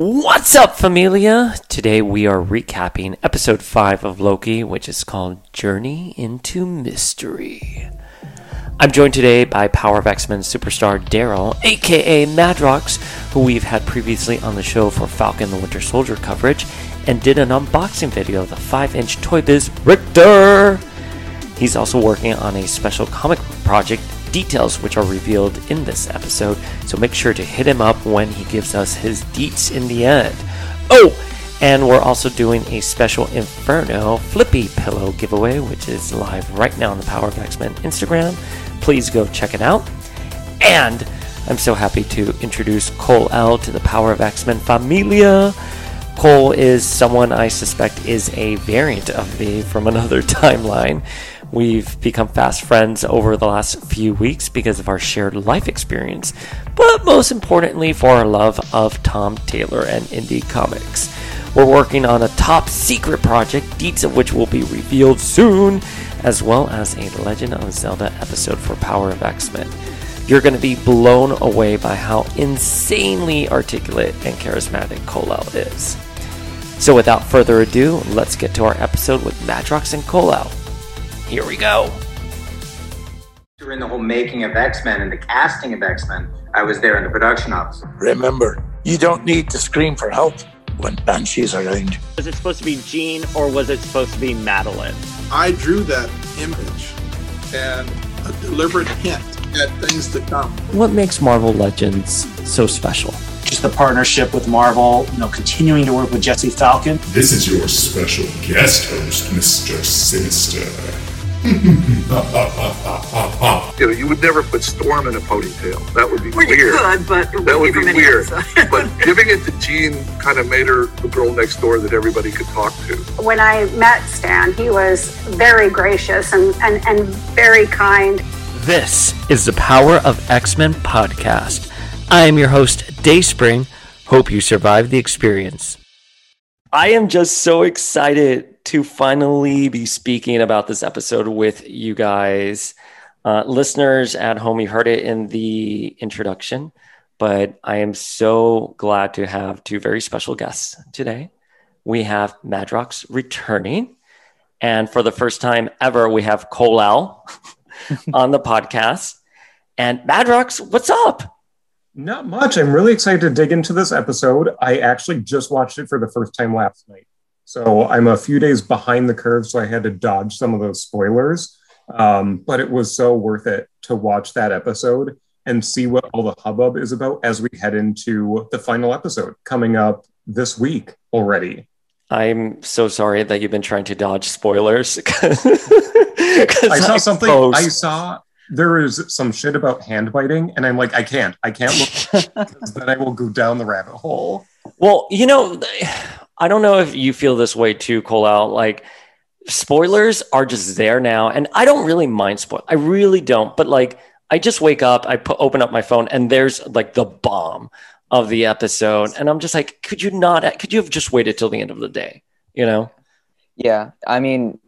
What's up, familia? Today we are recapping episode 5 of Loki, which is called Journey into Mystery. I'm joined today by Power of X Men superstar Daryl, aka Madrox, who we've had previously on the show for Falcon the Winter Soldier coverage, and did an unboxing video of the 5 inch Toy Biz Rictor. He's also working on a special comic project, details which are revealed in this episode, so make sure to hit him up when he gives us his deets in the end. Oh, and we're also doing a special Inferno Flippy Pillow giveaway, which is live right now on the Power of X Men Instagram. Please go check it out. And I'm so happy to introduce Cole L to the Power of X Men Familia. Cole is someone I suspect is a variant of me from another timeline. We've become fast friends over the last few weeks because of our shared life experience, but most importantly for our love of Tom Taylor and indie comics. We're working on a top secret project, deets of which will be revealed soon, as well as a Legend of Zelda episode for Power of X Men. You're going to be blown away by how insanely articulate and charismatic Kolel is. So, without further ado, let's get to our episode with Madrox and Kolel. Here we go. During the whole making of X Men and the casting of X Men, I was there in the production office. Remember, you don't need to scream for help when Banshee's are around. Was it supposed to be Jean or was it supposed to be Madeline? I drew that image and a deliberate hint at things to come. What makes Marvel Legends so special? just the partnership with Marvel, you know, continuing to work with Jesse Falcon. This is your special guest host, Mr. Sinister. you know, you would never put Storm in a ponytail. That would be well, weird. You could, but that would be weird. But giving it to Jean kind of made her the girl next door that everybody could talk to. When I met Stan, he was very gracious and, and, and very kind. This is the Power of X Men podcast. I am your host, Dayspring. Hope you survived the experience. I am just so excited to finally be speaking about this episode with you guys. Uh, listeners at home, you heard it in the introduction, but I am so glad to have two very special guests today. We have Madrox returning, and for the first time ever, we have Kolel on the podcast. And Madrox, what's up? Not much. I'm really excited to dig into this episode. I actually just watched it for the first time last night. So I'm a few days behind the curve, so I had to dodge some of those spoilers. Um, but it was so worth it to watch that episode and see what all the hubbub is about as we head into the final episode coming up this week already. I'm so sorry that you've been trying to dodge spoilers. I saw something. Post. I saw there is some shit about hand biting, and I'm like, I can't, I can't look, then I will go down the rabbit hole. Well, you know, I don't know if you feel this way too, Cole. Out like spoilers are just there now, and I don't really mind spoil. I really don't, but like, I just wake up, I put, open up my phone, and there's like the bomb of the episode, and I'm just like, could you not? Could you have just waited till the end of the day? You know? Yeah, I mean,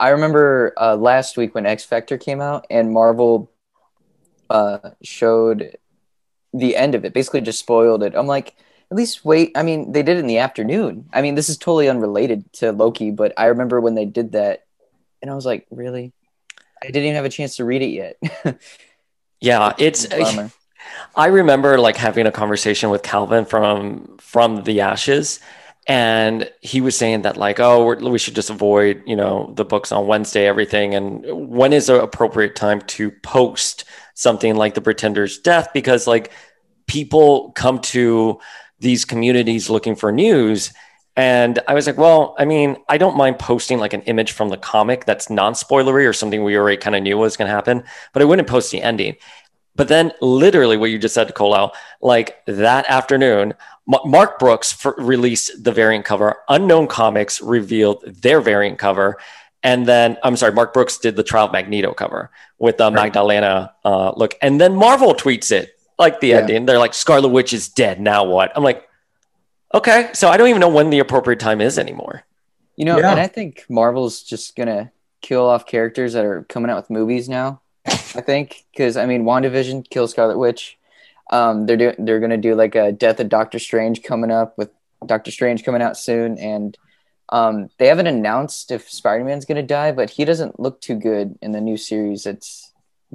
I remember uh, last week when X Factor came out and Marvel uh, showed the end of it, basically just spoiled it. I'm like, at least wait. I mean, they did it in the afternoon. I mean, this is totally unrelated to Loki, but I remember when they did that, and I was like, really? I didn't even have a chance to read it yet. yeah, it's. I remember like having a conversation with Calvin from from the Ashes, and he was saying that like oh we should just avoid you know the books on wednesday everything and when is an appropriate time to post something like the pretender's death because like people come to these communities looking for news and i was like well i mean i don't mind posting like an image from the comic that's non-spoilery or something we already kind of knew was going to happen but i wouldn't post the ending but then, literally, what you just said to Cole, like that afternoon, Mark Brooks released the variant cover. Unknown Comics revealed their variant cover. And then, I'm sorry, Mark Brooks did the Trial of Magneto cover with the Magdalena uh, look. And then Marvel tweets it, like the yeah. ending. They're like, Scarlet Witch is dead. Now what? I'm like, okay. So I don't even know when the appropriate time is anymore. You know, yeah. and I think Marvel's just going to kill off characters that are coming out with movies now. I think because I mean, WandaVision kills Scarlet Witch. Um, they're doing they're gonna do like a Death of Doctor Strange coming up with Doctor Strange coming out soon, and um, they haven't announced if Spider Man's gonna die, but he doesn't look too good in the new series. It's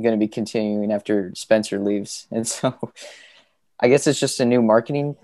gonna be continuing after Spencer leaves, and so I guess it's just a new marketing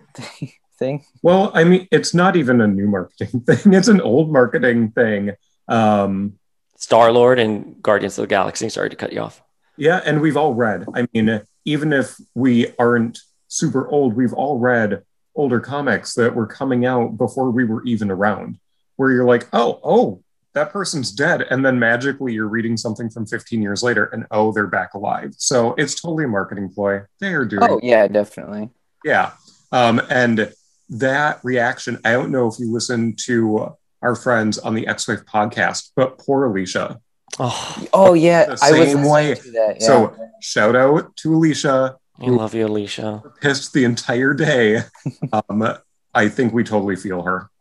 thing. Well, I mean, it's not even a new marketing thing; it's an old marketing thing. Um, Star Lord and Guardians of the Galaxy. Sorry to cut you off. Yeah, and we've all read. I mean, even if we aren't super old, we've all read older comics that were coming out before we were even around, where you're like, oh, oh, that person's dead. And then magically you're reading something from 15 years later and oh, they're back alive. So it's totally a marketing ploy. They are doing. Oh, yeah, definitely. Yeah. Um, and that reaction, I don't know if you listen to our friends on the X Wife podcast, but poor Alicia. Oh, oh yeah, I was way. That, yeah. So shout out to Alicia. I love you, Alicia. Pissed the entire day. um, I think we totally feel her.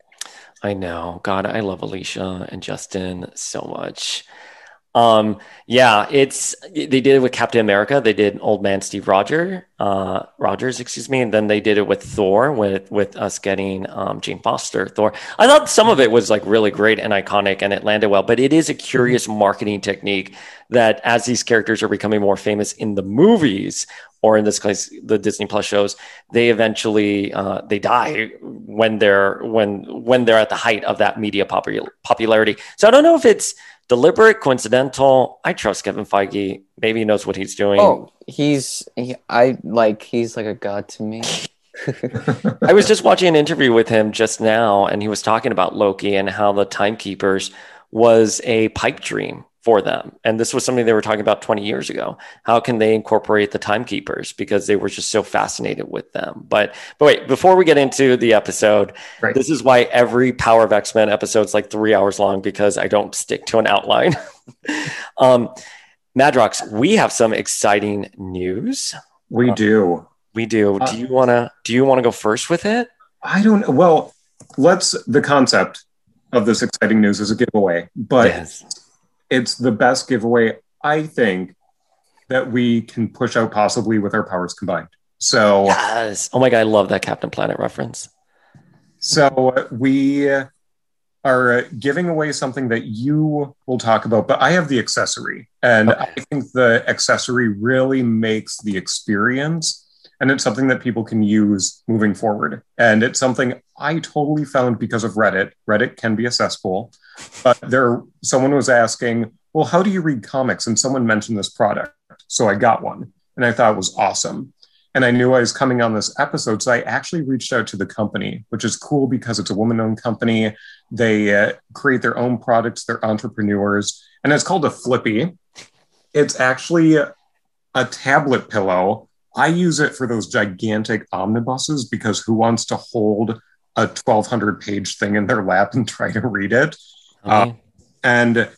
I know. God, I love Alicia and Justin so much. Um, yeah, it's they did it with Captain America. They did Old Man Steve Roger, uh, Rogers, excuse me, and then they did it with Thor with with us getting um, Jane Foster Thor. I thought some of it was like really great and iconic, and it landed well. But it is a curious marketing technique that as these characters are becoming more famous in the movies, or in this case the disney plus shows they eventually uh, they die when they're when when they're at the height of that media popul- popularity so i don't know if it's deliberate coincidental. I trust kevin feige. Maybe he knows what he's doing. Oh he's he, i like he's like a god to me. I was just watching an interview with him just now and he was talking about loki and how the timekeepers was a pipe dream for them. And this was something they were talking about 20 years ago. How can they incorporate the timekeepers because they were just so fascinated with them. But but wait, before we get into the episode, right. this is why every Power of X-Men episode is like 3 hours long because I don't stick to an outline. um Madrox, we have some exciting news. We do. We do. Uh, do you want to do you want to go first with it? I don't well, let's the concept of this exciting news is a giveaway, but yes it's the best giveaway, I think, that we can push out possibly with our powers combined. So, yes. Oh my God, I love that Captain Planet reference. So, we are giving away something that you will talk about, but I have the accessory. And okay. I think the accessory really makes the experience. And it's something that people can use moving forward. And it's something I totally found because of Reddit. Reddit can be a cesspool. But there, someone was asking, well, how do you read comics? And someone mentioned this product. So I got one and I thought it was awesome. And I knew I was coming on this episode. So I actually reached out to the company, which is cool because it's a woman owned company. They uh, create their own products, they're entrepreneurs. And it's called a Flippy. It's actually a tablet pillow. I use it for those gigantic omnibuses because who wants to hold a 1200 page thing in their lap and try to read it? Uh, and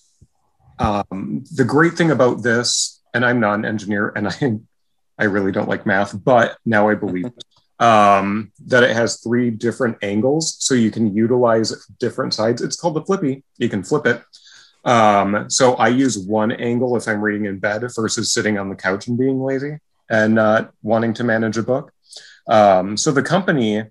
um, the great thing about this, and I'm not an engineer, and I, I really don't like math, but now I believe um, that it has three different angles, so you can utilize different sides. It's called the flippy. You can flip it. Um, so I use one angle if I'm reading in bed versus sitting on the couch and being lazy and not wanting to manage a book. Um, so the company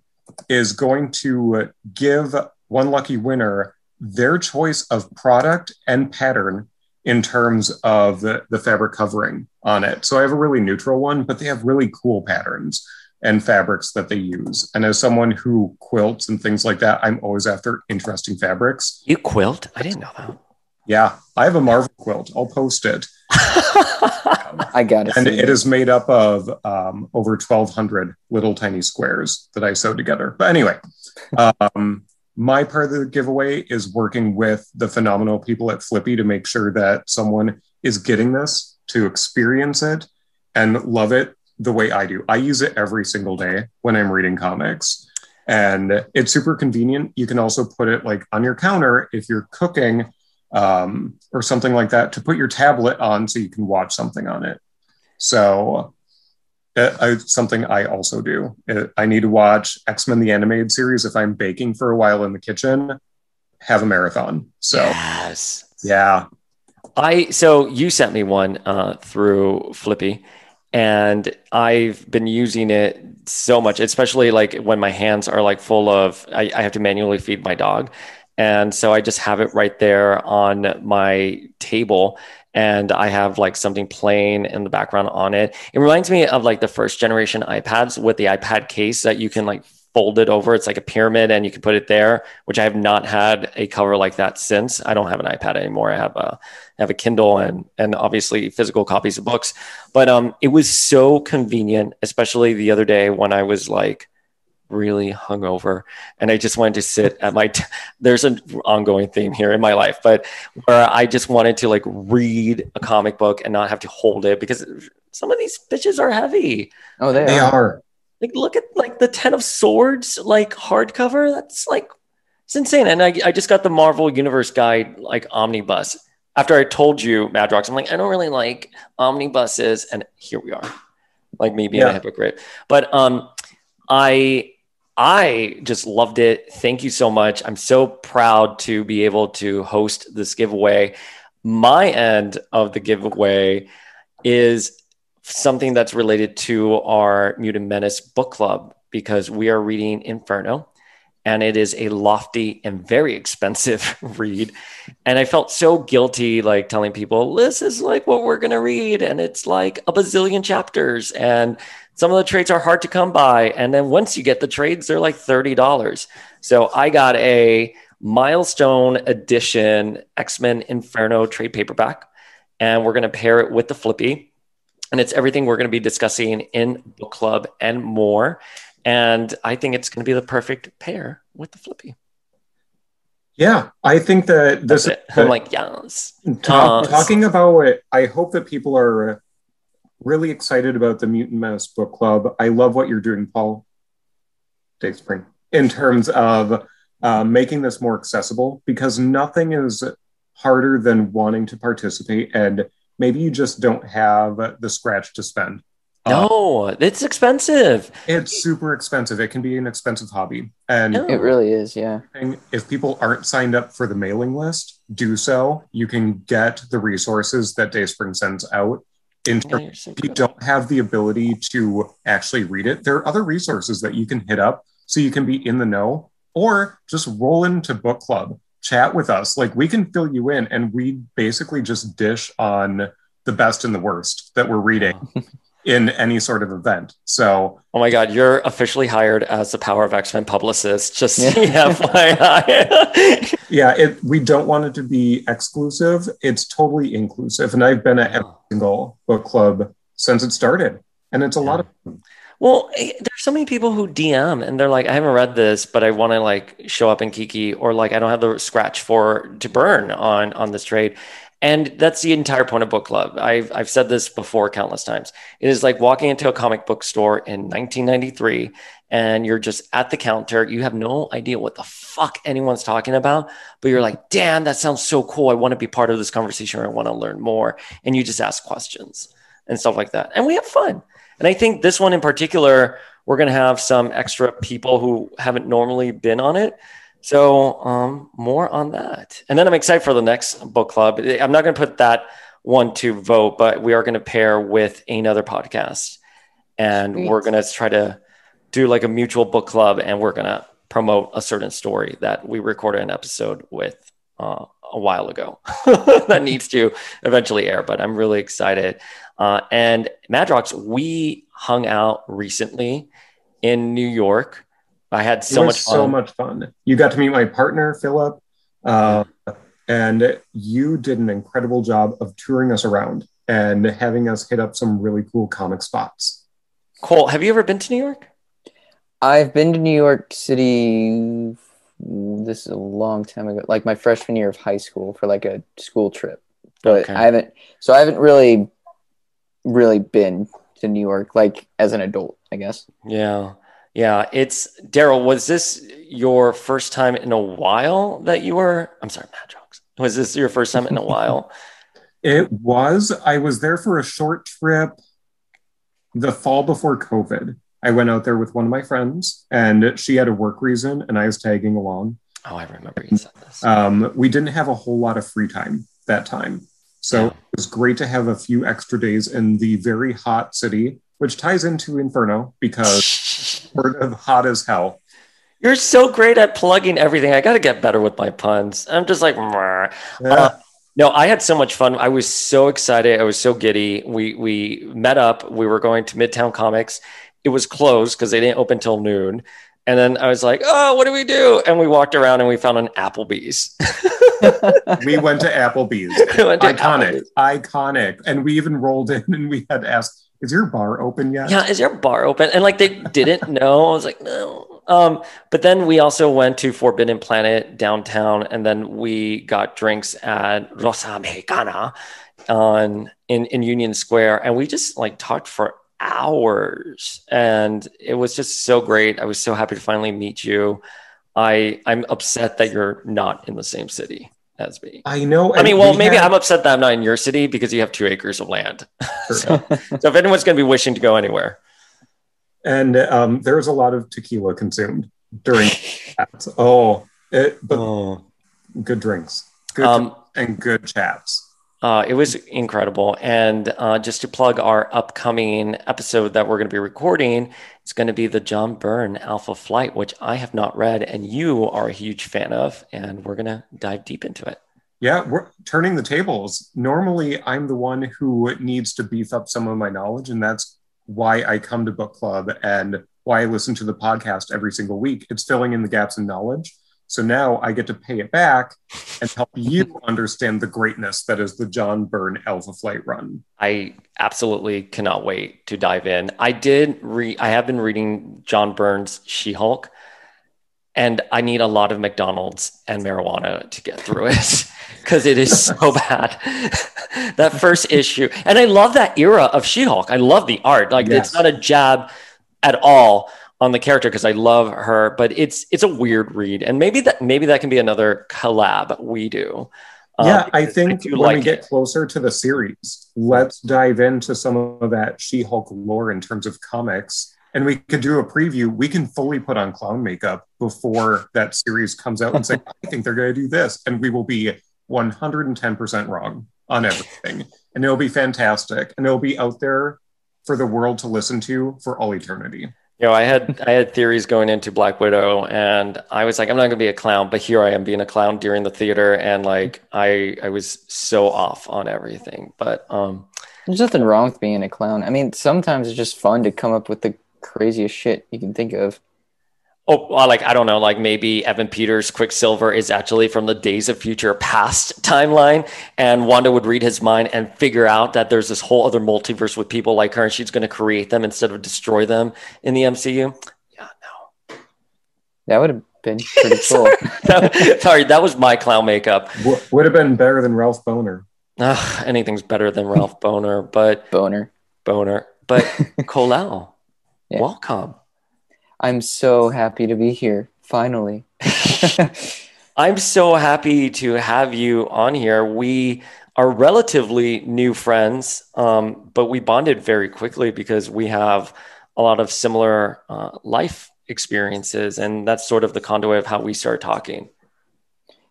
is going to give one lucky winner their choice of product and pattern in terms of the, the fabric covering on it. So I have a really neutral one, but they have really cool patterns and fabrics that they use. And as someone who quilts and things like that, I'm always after interesting fabrics. You quilt? I didn't know that. Yeah, I have a Marvel quilt. I'll post it. I got it. And it is made up of um, over 1,200 little tiny squares that I sewed together. But anyway, um, my part of the giveaway is working with the phenomenal people at Flippy to make sure that someone is getting this to experience it and love it the way I do. I use it every single day when I'm reading comics. And it's super convenient. You can also put it like on your counter if you're cooking um, or something like that to put your tablet on so you can watch something on it. So uh, something I also do. Uh, I need to watch X Men the animated series if I'm baking for a while in the kitchen. Have a marathon. So yes, yeah. I so you sent me one uh, through Flippy, and I've been using it so much, especially like when my hands are like full of, I, I have to manually feed my dog. And so I just have it right there on my table and I have like something playing in the background on it. It reminds me of like the first generation iPads with the iPad case that you can like fold it over. It's like a pyramid and you can put it there, which I have not had a cover like that since. I don't have an iPad anymore. I have a I have a Kindle and and obviously physical copies of books. But um it was so convenient, especially the other day when I was like really hungover and I just wanted to sit at my t- there's an ongoing theme here in my life, but where I just wanted to like read a comic book and not have to hold it because some of these bitches are heavy. Oh, they, They are. are. Like look at like the Ten of Swords like hardcover. That's like it's insane. And I, I just got the Marvel Universe guide like omnibus. After I told you, Madrox, I'm like, I don't really like omnibuses, and here we are, like me being Yeah. a hypocrite. But um, I I just loved it. Thank you so much. I'm so proud to be able to host this giveaway. My end of the giveaway is something that's related to our Mutant Menace book club because we are reading Inferno and it is a lofty and very expensive read. And I felt so guilty, like telling people, this is like what we're going to read. And it's like a bazillion chapters. And some of the trades are hard to come by. And then once you get the trades, they're like $30. So I got a milestone edition X Men Inferno trade paperback. And we're going to pair it with the Flippy. And it's everything we're going to be discussing in book club and more. And I think it's going to be the perfect pair with the Flippy. Yeah, I think that this is. I'm like, yes. talk, Uh, talking about it. I hope that people are really excited about the Mutant Menace book club. I love what you're doing, Paul. Dayspring, in terms of uh, making this more accessible, because nothing is harder than wanting to participate, and maybe you just don't have the scratch to spend. No, it's expensive. It's super expensive. It can be an expensive hobby, and Yeah. It really is, yeah. if people aren't signed up for the mailing list, do so. You can get the resources that Dayspring sends out. In terms, so if you don't have the ability to actually read it, there are other resources that you can hit up so you can be in the know, or just roll into book club, chat with us. Like we can fill you in, and we basically just dish on the best and the worst that we're reading in any sort of event. So Oh my God, you're officially hired as the Power of X Men publicist. Just Yeah. FYI. Yeah, it, we don't want it to be exclusive. It's totally inclusive. And I've been at every single book club since it started. And it's a lot of well, eh, there's so many people who DM and they're like, I haven't read this, but I want to like show up in Kiki, or like I don't have the scratch for to burn on on this trade. And that's the entire point of book club. I've I've said this before countless times. It is like walking into a comic book store in 1993 and you're just at the counter. You have no idea what the fuck anyone's talking about, but you're like, damn, that sounds so cool. I want to be part of this conversation I want to learn more. And you just ask questions and stuff like that. And we have fun. And I think this one in particular, we're going to have some extra people who haven't normally been on it. So, um, more on that. And then I'm excited for the next book club. I'm not going to put that one to vote, but we are going to pair with another podcast. And Sweet. we're going to try to do like a mutual book club and we're going to promote a certain story that we recorded an episode with uh, a while ago that needs to eventually air. But I'm really excited. Uh, and Madrox, we hung out recently in New York. I had so it was much fun. so much fun. You got to meet my partner, Philip. Uh, and you did an incredible job of touring us around and having us hit up some really cool comic spots. Cole, have you ever been to New York? I've been to New York City. This is a long time ago, like my freshman year of high school for like a school trip. But Okay. I haven't, so I haven't really, really been to New York like as an adult, I guess. Yeah. Yeah. It's Daryl, was this your first time in a while that you were? I'm sorry, Mad Madrox. Was this your first time in a while? It was. I was there for a short trip the fall before COVID. I went out there with one of my friends, and she had a work reason, and I was tagging along. Oh, I remember you said this. Um, we didn't have a whole lot of free time that time. So it was great to have a few extra days in the very hot city, which ties into Inferno because of hot as hell. You're so great at plugging everything. I got to get better with my puns. I'm just like, Yeah. Uh, no, I had so much fun. I was so excited. I was so giddy. We we met up. We were going to Midtown Comics. It was closed because they didn't open till noon. And then I was like, "Oh, what do we do?" And we walked around and we found an Applebee's. we went to Applebee's. We went to iconic, Applebee's. iconic. And we even rolled in and we had asked, "Is your bar open yet?" Yeah, is your bar open? And like they didn't know. I was like, no. Um, but then we also went to Forbidden Planet downtown, and then we got drinks at Rosa Mexicana on in, in Union Square, and we just like talked for hours, and it was just so great. I was so happy to finally meet you. I I'm upset that you're not in the same city as me. I know. I mean, well, we maybe had- I'm upset that I'm not in your city because you have two acres of land. so, so if anyone's going to be wishing to go anywhere, and um, there was a lot of tequila consumed during that. Oh, it, but good drinks, good Um, and good chats. Uh, it was incredible. And uh, just to plug our upcoming episode that we're going to be recording, it's going to be the John Byrne Alpha Flight, which I have not read, and you are a huge fan of, and we're going to dive deep into it. Yeah, we're turning the tables. Normally, I'm the one who needs to beef up some of my knowledge, and that's why I come to book club and why I listen to the podcast every single week. It's filling in the gaps in knowledge. So now I get to pay it back and help you understand the greatness that is the John Byrne Alpha Flight run. I absolutely cannot wait to dive in. I did read, I have been reading John Byrne's She Hulk, and I need a lot of McDonald's and marijuana to get through it because it is so bad. that first issue, and I love that era of She Hulk. I love the art. Like Yes. it's not a jab at all on the character because I love her, but it's it's a weird read, and maybe that maybe that can be another collab we do. Um, yeah, I think do when like we get it. closer to the series, let's dive into some of that She Hulk lore in terms of comics. And we could do a preview. We can fully put on clown makeup before that series comes out and say, I think they're going to do this. And we will be 110% wrong on everything. And it'll be fantastic. And it'll be out there for the world to listen to for all eternity. You know, I had I had theories going into Black Widow, and I was like, I'm not to be a clown, but here I am being a clown during the theater, and like I I was so off on everything. But um, There's nothing wrong with being a clown. I mean, sometimes it's just fun to come up with the craziest shit you can think of. Oh, well, like I don't know, like maybe Evan Peters' Quicksilver is actually from the Days of Future Past timeline, and Wanda would read his mind and figure out that there's this whole other multiverse with people like her, and she's going to create them instead of destroy them in the MCU. Yeah, no, that would have been pretty cool. That- sorry, that was my clown makeup. W- would have been better than Ralph Bohner. Ugh, anything's better than Ralph Bohner, but Bohner. Bohner. But Colel, Yeah. welcome. I'm so happy to be here. Finally. I'm so happy to have you on here. We are relatively new friends, um, but we bonded very quickly because we have a lot of similar uh, life experiences, and that's sort of the conduit of how we start talking.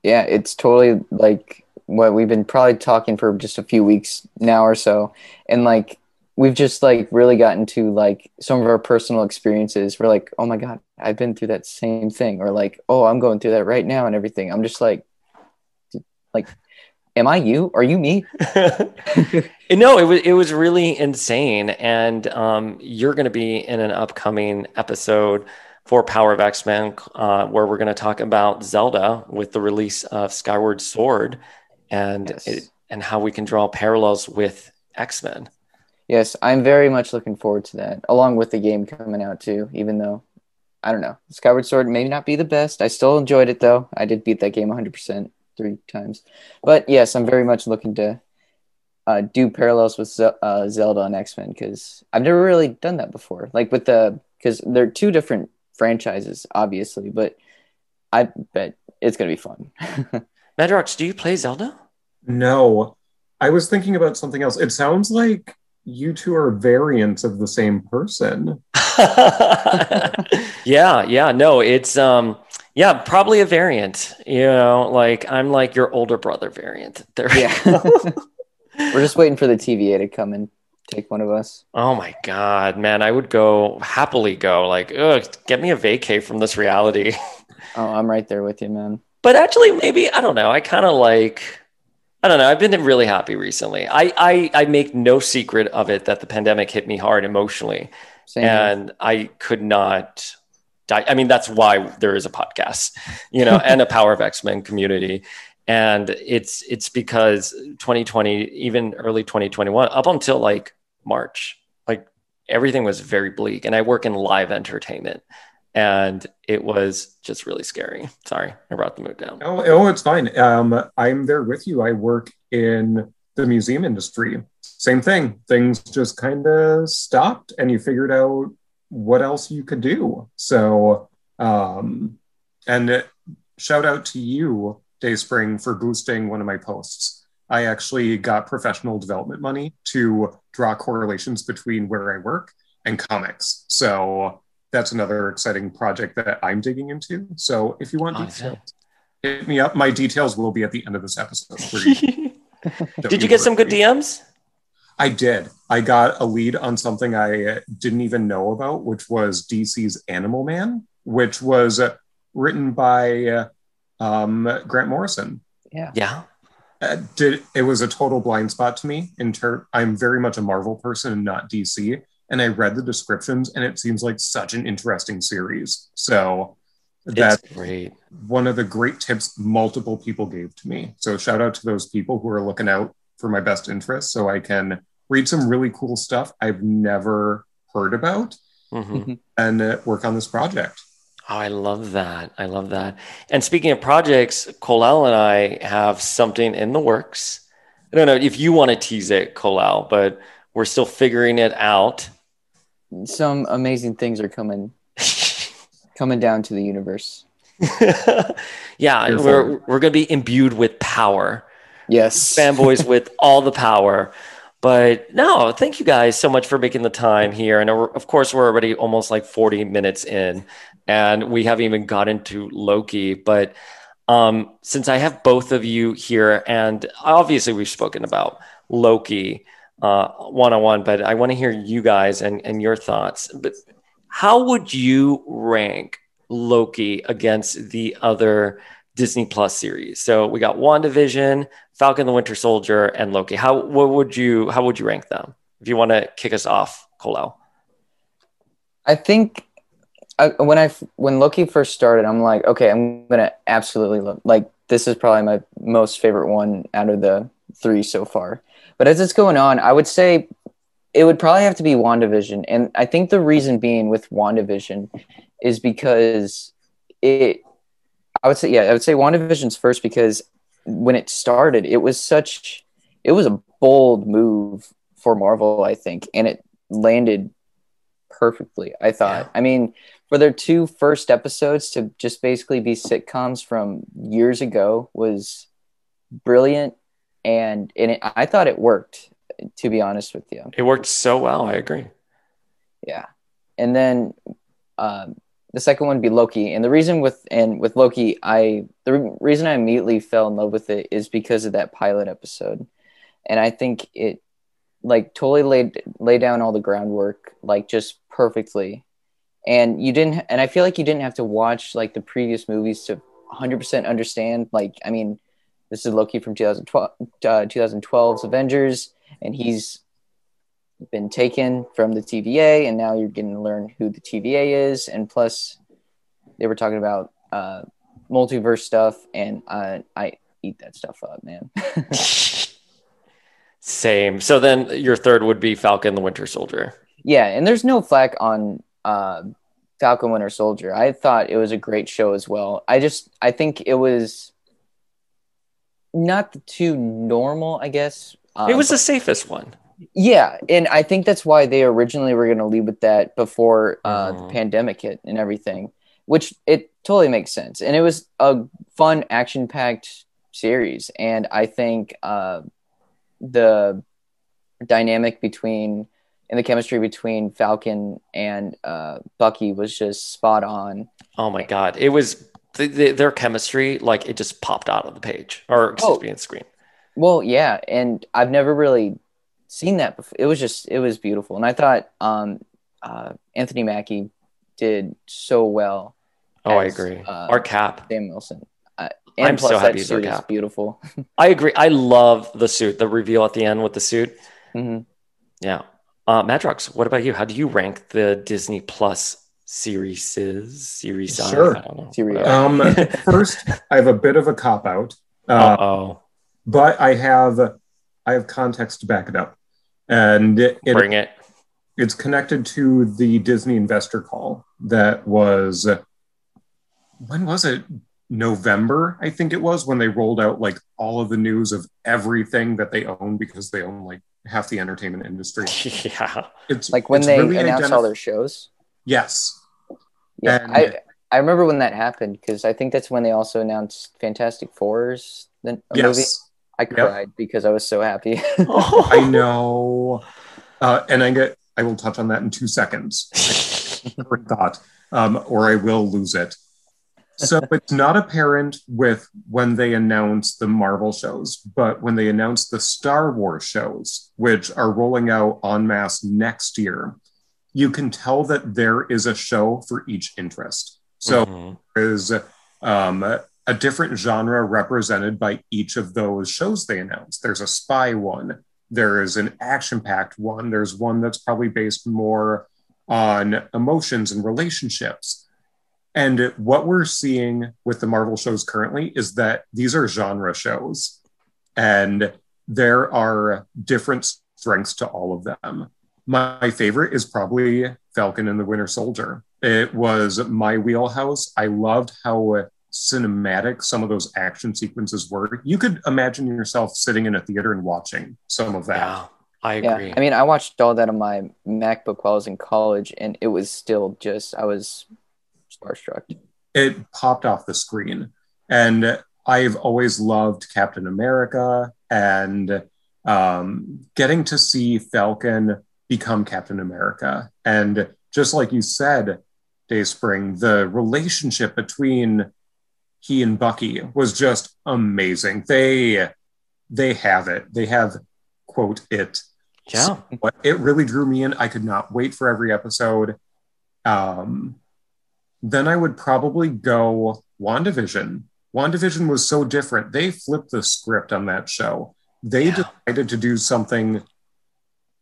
yeah, it's totally like what we've been probably talking for just a few weeks now or so. And like we've just like really gotten to like some of our personal experiences. We're like, oh my God, I've been through that same thing. Or like, oh, I'm going through that right now and everything. I'm just like like, am I you? Are you me? no, it was it was really insane, and um, you're going to be in an upcoming episode for Power of X Men, uh, where we're going to talk about Zelda with the release of Skyward Sword, and Yes. it, and how we can draw parallels with X Men. Yes, I'm very much looking forward to that, along with the game coming out too. Even though I don't know, Skyward Sword may not be the best. I still enjoyed it though. I did beat that game 100% three times. But yes, I'm very much looking to uh, do parallels with Ze- uh, Zelda and X Men because I've never really done that before. Like with the because they're two different franchises, obviously, but I bet it's gonna be fun. Madrox, do you play Zelda? No, I was thinking about something else. It sounds like you two are variants of the same person. yeah, yeah, no, it's um, yeah, probably a variant. You know, like I'm like your older brother variant. There, yeah. We're just waiting for the TVA to come and take one of us. Oh my god, man! I would go happily go. Like, ugh, get me a vacay from this reality. Oh, I'm right there with you, man. But actually, maybe I don't know. I kind of like. I don't know. I've been really happy recently. I, I I make no secret of it that the pandemic hit me hard emotionally, Same. and I could not. Die. I mean, that's why there is a podcast, you know, and a Power of X Men community, and it's it's because 2020, even early 2021, up until like March, like everything was very bleak, and I work in live entertainment, and it was just really scary. Sorry, I brought the mood down. Oh, oh, it's fine. Um, I'm there with you. I work in the museum industry. Same thing. Things just kind of stopped, and you figured out what else you could do. So, um, and uh, shout out to you, Dayspring, for boosting one of my posts. I actually got professional development money to draw correlations between where I work and comics. So that's another exciting project that I'm digging into. So if you want Oh, details, hit me up. My details will be at the end of this episode. for you. Did you get some good. DMs? I did. I got a lead on something I didn't even know about, which was DC's Animal Man, which was uh, written by uh, um, Grant Morrison. Yeah. Yeah. Uh, did it was a total blind spot to me. In ter- I'm very much a Marvel person and not DC, and I read the descriptions, and it seems like such an interesting series. So that's It's great. one of the great tips multiple people gave to me. So shout out to those people who are looking out for my best interests so I can read some really cool stuff I've never heard about Mhm. and uh, work on this project. Oh, I love that. I love that. And speaking of projects, Colel and I have something in the works. I don't know if you want to tease it, Colel, but we're still figuring it out. Some amazing things are coming coming down to the universe. yeah, Beautiful. we're we're gonna be imbued with power. Yes. fanboys with all the power. But no, thank you guys so much for making the time here. And of course, we're already almost like 40 minutes in, and we haven't even got into Loki. But um, since I have both of you here, and obviously we've spoken about Loki one on one, but I want to hear you guys and, and your thoughts. But how would you rank Loki against the other Disney Plus series? So we got WandaVision, Falcon the Winter Soldier, and Loki. How what would you how would you rank them? If you want to kick us off, Colel. I think I, when I when Loki first started, I'm like, okay, I'm gonna absolutely love. Like, this is probably my most favorite one out of the three so far. But as it's going on, I would say it would probably have to be WandaVision, and I think the reason being with WandaVision is because it. I would say, yeah, I would say WandaVision's first because when it started, it was such, it was a bold move for Marvel, I think, and it landed perfectly. I thought. I mean, for their two first episodes to just basically be sitcoms from years ago was brilliant, and and it, I thought it worked. To be honest with you, It worked so well. I agree. yeah. And then um, the second one would be Loki, and the reason with and with Loki, I the re- reason I immediately fell in love with it is because of that pilot episode, and I think it like totally laid lay down all the groundwork like just perfectly and you didn't and i feel like you didn't have to watch like the previous movies to 100% understand like i mean this is loki from 2012 uh, 2012's avengers and he's been taken from the tva and now you're getting to learn who the tva is and plus they were talking about uh multiverse stuff and uh, i eat that stuff up man Same. So then your third would be Falcon the Winter Soldier. Yeah, and there's no flack on uh, Falcon Winter Soldier. I thought it was a great show as well. I just I think it was not the too normal, I guess. Uh, it was the safest one. yeah, and I think that's why they originally were going to leave with that before uh, Mhm. the pandemic hit and everything, which it totally makes sense. And it was a fun, action-packed series, and I think uh, the dynamic between and the chemistry between Falcon and uh, Bucky was just spot on. Oh my god, it was th- th- their chemistry like it just popped out of the page or excuse Oh. me, the screen. Well, yeah, and I've never really seen that before. It was just it was beautiful, and I thought um, uh, Anthony Mackie did so well. Oh, I agree. uh, Art Cap. Sam Wilson. Uh, and I'm plus so happy he's suit our is beautiful. I agree. I love the suit, the reveal at the end with the suit. hmm Yeah. Uh, Madrox, what about you? How do you rank the Disney Plus series? Series? Sure. I don't know. Series. Um, first, I have a bit of a cop out, uh, oh. but I have I have context to back it up, and it, it Bring it. it's connected to the Disney investor call that was when was it? November, I think it was when they rolled out like all of the news of everything that they own because they own like half the entertainment industry. yeah. It's Like when it's they really announced identif- all their shows. yes, Yeah, And- I I remember when that happened because I think that's when they also announced Fantastic Fours, the a movie. I cried because I was so happy. I know. Uh, and I get I will touch on that in two seconds. Thought, um, or I will lose it. So it's not apparent with when they announce the Marvel shows, but when they announce the Star Wars shows, which are rolling out en masse next year, you can tell that there is a show for each interest. So Mhm. there is um, a different genre represented by each of those shows they announced. There's a spy one, there is an action packed one, there's one that's probably based more on emotions and relationships. And what we're seeing with the Marvel shows currently is that these are genre shows, and there are different strengths to all of them. My favorite is probably Falcon and the Winter Soldier. It was my wheelhouse. I loved how cinematic some of those action sequences were. You could imagine yourself sitting in a theater and watching some of that. Yeah. I yeah, agree. I mean, I watched all that on my MacBook while I was in college, and it was still just I was starstruck. It popped off the screen. And I've always loved Captain America and um, getting to see Falcon become Captain America. And just like you said, Dayspring, the relationship between he and Bucky was just amazing. They they have it. They have quote it. yeah. But it really drew me in. I could not wait for every episode. Um, then I would probably go WandaVision. WandaVision was so different. They flipped the script on that show. They Yeah. decided to do something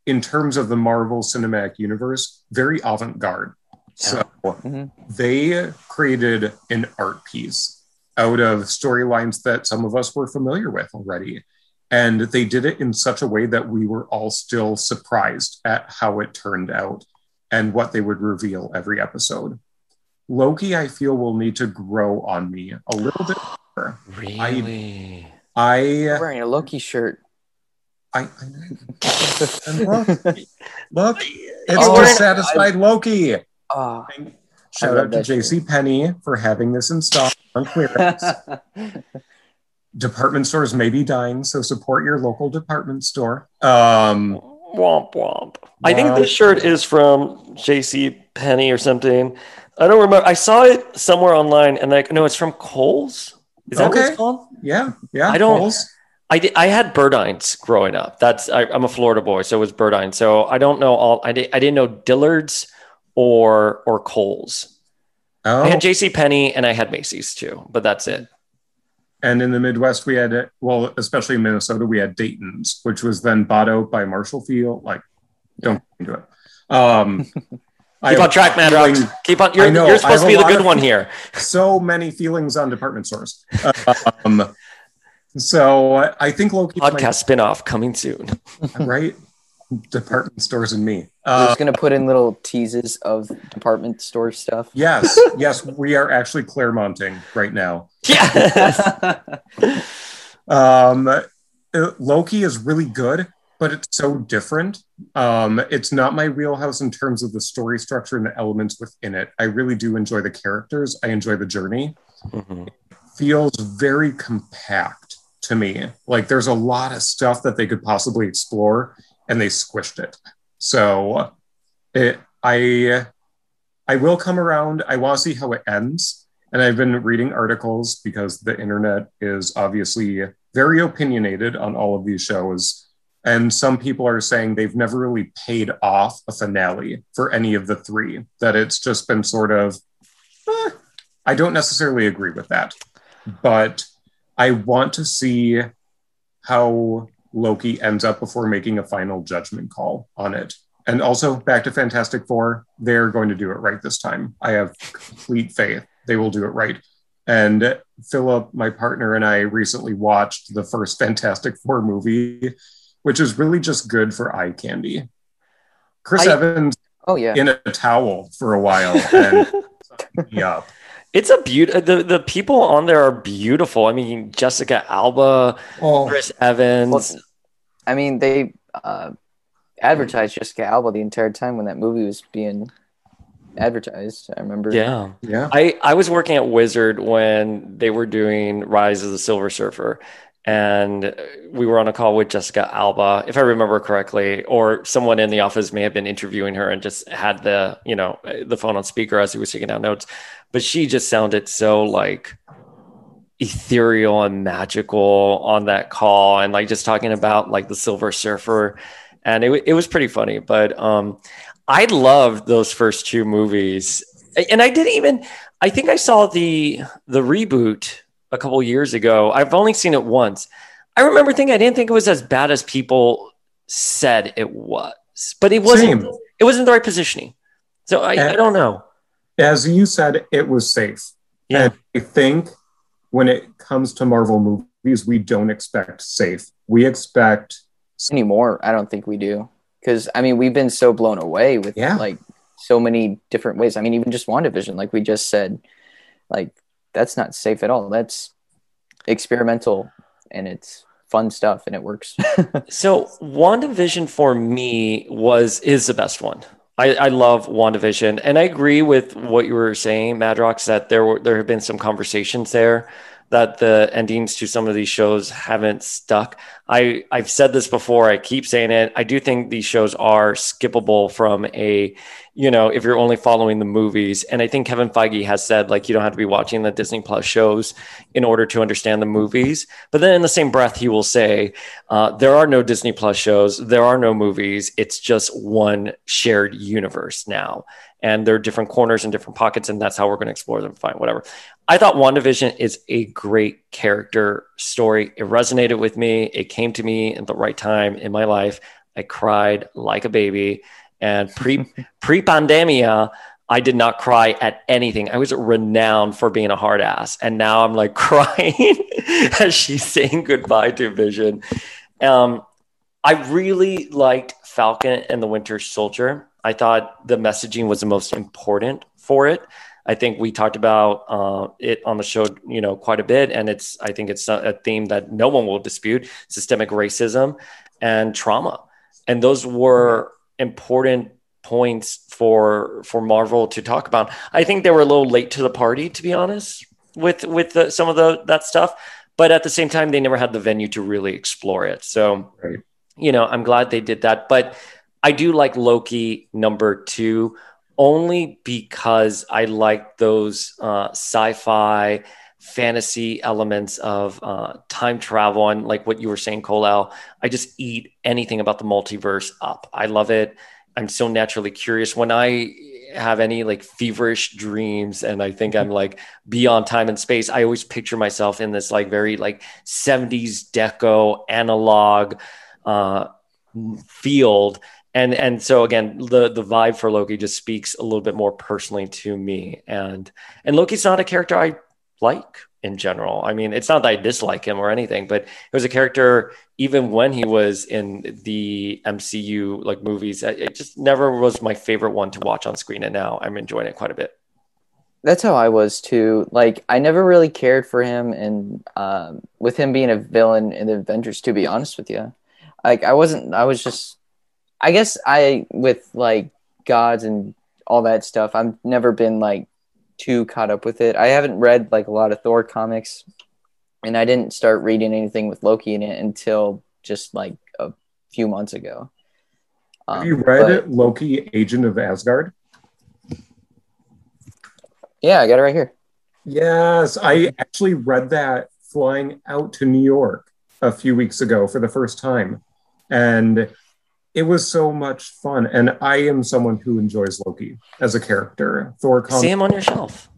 in terms of the Marvel Cinematic Universe, very avant garde. So Mhm. they created an art piece out of storylines that some of us were familiar with already. And they did it in such a way that we were all still surprised at how it turned out and what they would reveal every episode. Loki, I feel, will need to grow on me a little bit more. Really? I, You're wearing a Loki shirt. I, I and look, look, it's Oh, dissatisfied Loki. Oh, Shout out to. JC Penney for having this installed on clearance. department stores may be dying, so support your local department store. Um, Womp womp. I think this shirt is from JC Penney or something. I don't remember. I saw it somewhere online and like no, it's from Kohl's. Is that what it's called? yeah, yeah. I don't- Kohl's. I did, I had Burdines growing up. That's I, I'm a Florida boy, so it was Burdine. So I don't know all. I did, I didn't know Dillard's or or Kohl's. Oh, I had J.C. Penney and I had Macy's too, but that's it. and in the Midwest, we had well, especially in Minnesota, we had Dayton's, which was then bought out by Marshall Field. Like, don't into it. Um, Keep on track, man. Keep on. You're, know, you're supposed to be the good of- one here. so many feelings on department stores. Um, so I think Loki Podcast spinoff coming soon. right? Department stores and me. We're Uh, just gonna put in little teases of department store stuff. yes, yes, we are actually Claremonting right now. Yes. Um, uh, Loki is really good, but it's so different. Um, it's not my wheelhouse in terms of the story structure and the elements within it. I really do enjoy the characters. I enjoy the journey. Mhm. Feels very compact to me. Like there's a lot of stuff that they could possibly explore, and they squished it. So, it, I, I will come around. I want to see how it ends. And I've been reading articles because the internet is obviously very opinionated on all of these shows. And some people are saying they've never really paid off a finale for any of the three, that it's just been sort of, eh, I don't necessarily agree with that. But I want to see how Loki ends up before making a final judgment call on it. And also, back to Fantastic Four, they're going to do it right this time. I have complete faith they will do it right. And Philip, my partner, and I recently watched the first Fantastic Four movie, which is really just good for eye candy. Chris I- Evans Oh yeah. in a towel for a while and sucked me up. It's a beautiful. The the people on there are beautiful. I mean, Jessica Alba, Oh, Chris Evans. Well, I mean, they uh, advertised Jessica Alba the entire time when that movie was being advertised. I remember. yeah. yeah. I, I was working at Wizard when they were doing Rise of the Silver Surfer, and we were on a call with Jessica Alba, if I remember correctly, or someone in the office may have been interviewing her and just had the you know the phone on speaker as he was taking down notes, but she just sounded so like ethereal and magical on that call, and like just talking about like the Silver Surfer, and it it was pretty funny, but um. I loved those first two movies, and I didn't even. I think I saw the the reboot a couple years ago. I've only seen it once. I remember thinking I didn't think it was as bad as people said it was, but it wasn't. Same. It wasn't the right positioning. So I, I don't know. As you said, it was safe. Yeah. And I think when it comes to Marvel movies, we don't expect safe. We expect Anymore, I don't think we do. Because I mean, we've been so blown away with Yeah. like so many different ways. I mean, even just WandaVision, like we just said, like that's not safe at all. That's experimental and it's fun stuff and it works. So WandaVision for me was is the best one. I, I love WandaVision. And I agree with what you were saying, Madrox, that there were there have been some conversations there that the endings to some of these shows haven't stuck. I, I've said this before, I keep saying it. I do think these shows are skippable from a, you know, if you're only following the movies. And I think Kevin Feige has said, like, you don't have to be watching the Disney Plus shows in order to understand the movies. But then in the same breath, he will say, uh, there are no Disney Plus shows, there are no movies. It's just one shared universe now. And there are different corners and different pockets, and that's how we're going to explore them. Fine, whatever. I thought WandaVision is a great character story. It resonated with me. It came to me at the right time in my life. I cried like a baby. And pre pre pandemia, I did not cry at anything. I was renowned for being a hard ass. And now I'm like crying as she's saying goodbye to Vision. Um, I really liked Falcon and the Winter Soldier. I thought the messaging was the most important for it. I think we talked about uh, it on the show, you know, quite a bit, and it's I think it's a, theme that no one will dispute: systemic racism and trauma, and those were important points for for Marvel to talk about. I think they were a little late to the party, to be honest, with with the, some of the that stuff, but at the same time, they never had the venue to really explore it. So, Right. you know, I'm glad they did that, but I do like Loki number two only because I like those uh, sci-fi fantasy elements of uh, time travel and like what you were saying, Colel. I just eat anything about the multiverse up. I love it. I'm so naturally curious when I have any like feverish dreams and I think I'm like beyond time and space. I always picture myself in this like very like 70s deco analog uh, field and and so again the the vibe for loki just speaks a little bit more personally to me and and loki's not a character i like in general i mean it's not that i dislike him or anything but it was a character even when he was in the mcu like movies it just never was my favorite one to watch on screen and now i'm enjoying it quite a bit That's how I was too. Like I never really cared for him, and um, with him being a villain in the Avengers, to be honest with you, like I wasn't. I was just. I guess I with like gods and all that stuff. I've never been like too caught up with it. I haven't read like a lot of Thor comics, and I didn't start reading anything with Loki in it until just like a few months ago. Um, Have you read but- Loki, Agent of Asgard? Yeah, I got it right here. Yes, I actually read that flying out to New York. a few weeks ago for the first time, and it was so much fun. And I am someone who enjoys Loki as a character. Thor comes. See him on your shelf.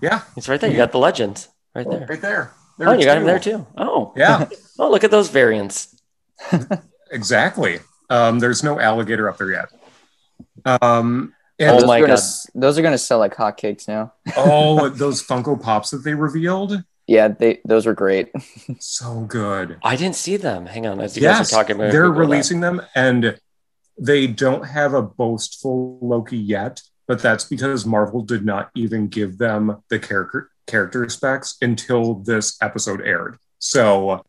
Yeah, He's right there. You got the legends right there. right there. Oh, you got him there too. Oh, Yeah, oh, look at those variants. exactly. Um, there's no alligator up there yet. Um, and Oh those my are gonna, God. those are gonna sell like hotcakes now. oh, those Funko Pops that they revealed, Yeah, they those were great. so good. I didn't see them. Hang on, as you guys are talking, I'm they're Google that. releasing them, and they don't have a boastful Loki yet. But that's because Marvel did not even give them the character character specs until this episode aired. So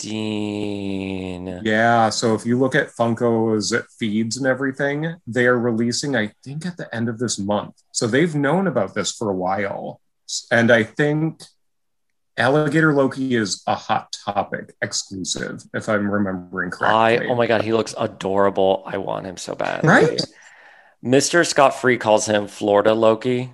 Interesting. yeah, so if you look at Funko's feeds and everything, they are releasing, I think, at the end of this month. So they've known about this for a while, and I think Alligator Loki is a hot topic exclusive, if I'm remembering I correctly. oh my god, he looks adorable. I want him so bad. Right? Mr. Scott Free calls him Florida Loki,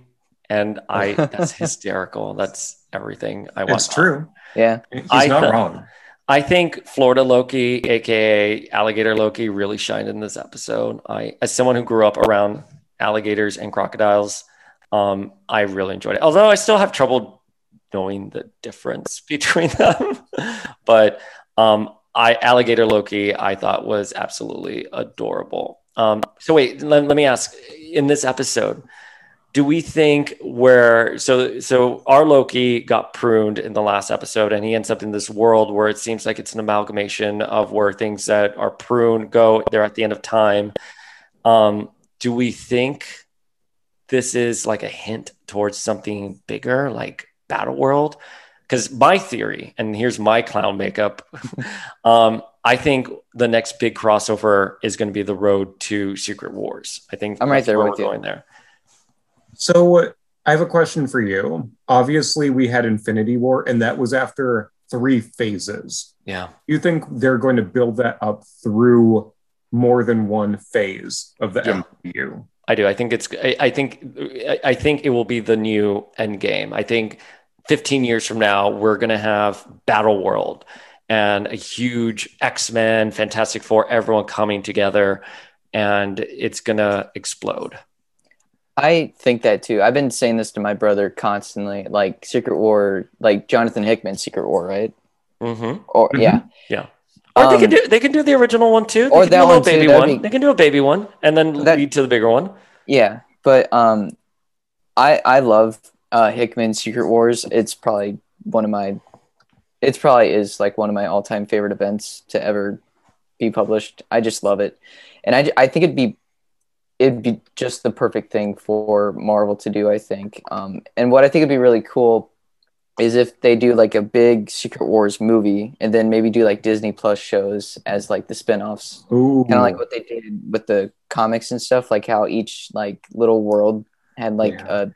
and I that's hysterical. That's everything I want. It's true. Yeah, He's I not th- wrong. I think Florida Loki, aka Alligator Loki, really shined in this episode. I, as someone who grew up around alligators and crocodiles, um, I really enjoyed it. Although I still have trouble knowing the difference between them, but um, I Alligator Loki, I thought was absolutely adorable. Um, so wait, let, let me ask: in this episode, do we think where so so our Loki got pruned in the last episode and he ends up in this world where it seems like it's an amalgamation of where things that are pruned go they're at the end of time um do we think this is like a hint towards something bigger like battle world because my theory and here's my clown makeup um i think the next big crossover is going to be the road to secret wars i think I'm right there where with we're you. going there So I have a question for you. Obviously, we had Infinity War, and that was after three phases. yeah You think they're going to build that up through more than one phase of the Yeah. MCU? I do. I think it's. I, I think. I- I think it will be the new end game. I think 15 years from now, we're going to have Battle World and a huge X Men, Fantastic Four, everyone coming together, and it's going to explode. I think that too. I've been saying this to my brother constantly. Like Secret War, like Jonathan Hickman's Secret War, right? Mm-hmm. Or Mhm. yeah, Yeah. Or they Um, can do. They can do the original one too. They or can that one baby that'd one. be- They can do a baby one, and then That- lead to the bigger one. yeah. But um, I I love uh, Hickman's Secret Wars. It's probably one of my, it's probably is like one of my all time favorite events to ever be published. I just love it, and I I think it'd be it'd be just the perfect thing for Marvel to do. I think. Um, and what I think would be really cool is if they do like a big Secret Wars movie and then maybe do like Disney Plus shows as like the spin-offs. Kind of like what they did with the comics and stuff, like how each like little world had like Yeah. a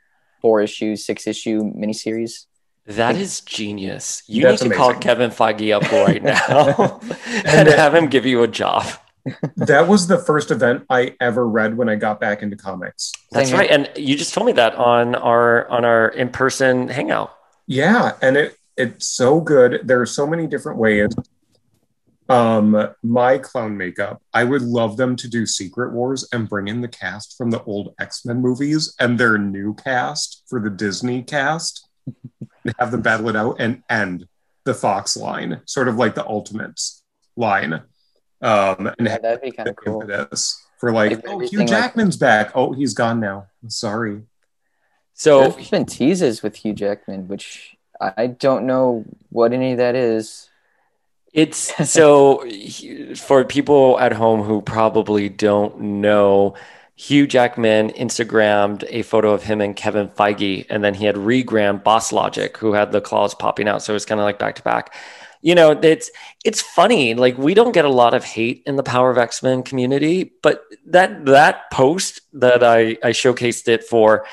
four issue, six issue miniseries. That is genius. You That's need to call. Kevin Feige up right now and have him give you a job. that was the first event I ever read when I got back into comics. That's right. And you just told me that on our on our in-person hangout. Yeah, and it it's so good. There are so many different ways. Um, my clown makeup, I would love them to do Secret Wars and bring in the cast from the old X-Men movies and their new cast for the Disney cast. have them battle it out and end the Fox line, sort of like the Ultimates line. Um, and Yeah, have that'd be kind of cool. for like, Like oh, Hugh like- Jackman's back. Oh, he's gone now. Sorry. So There's been teases with Hugh Jackman, which I don't know what any of that is. It's so for people at home who probably don't know, Hugh Jackman Instagrammed a photo of him and Kevin Feige, and then he had regrammed Boss Logic, who had the claws popping out. So it's kind of like back to back. You know, it's it's funny. Like we don't get a lot of hate in the Power of X Men community, but that that post that I I showcased it for,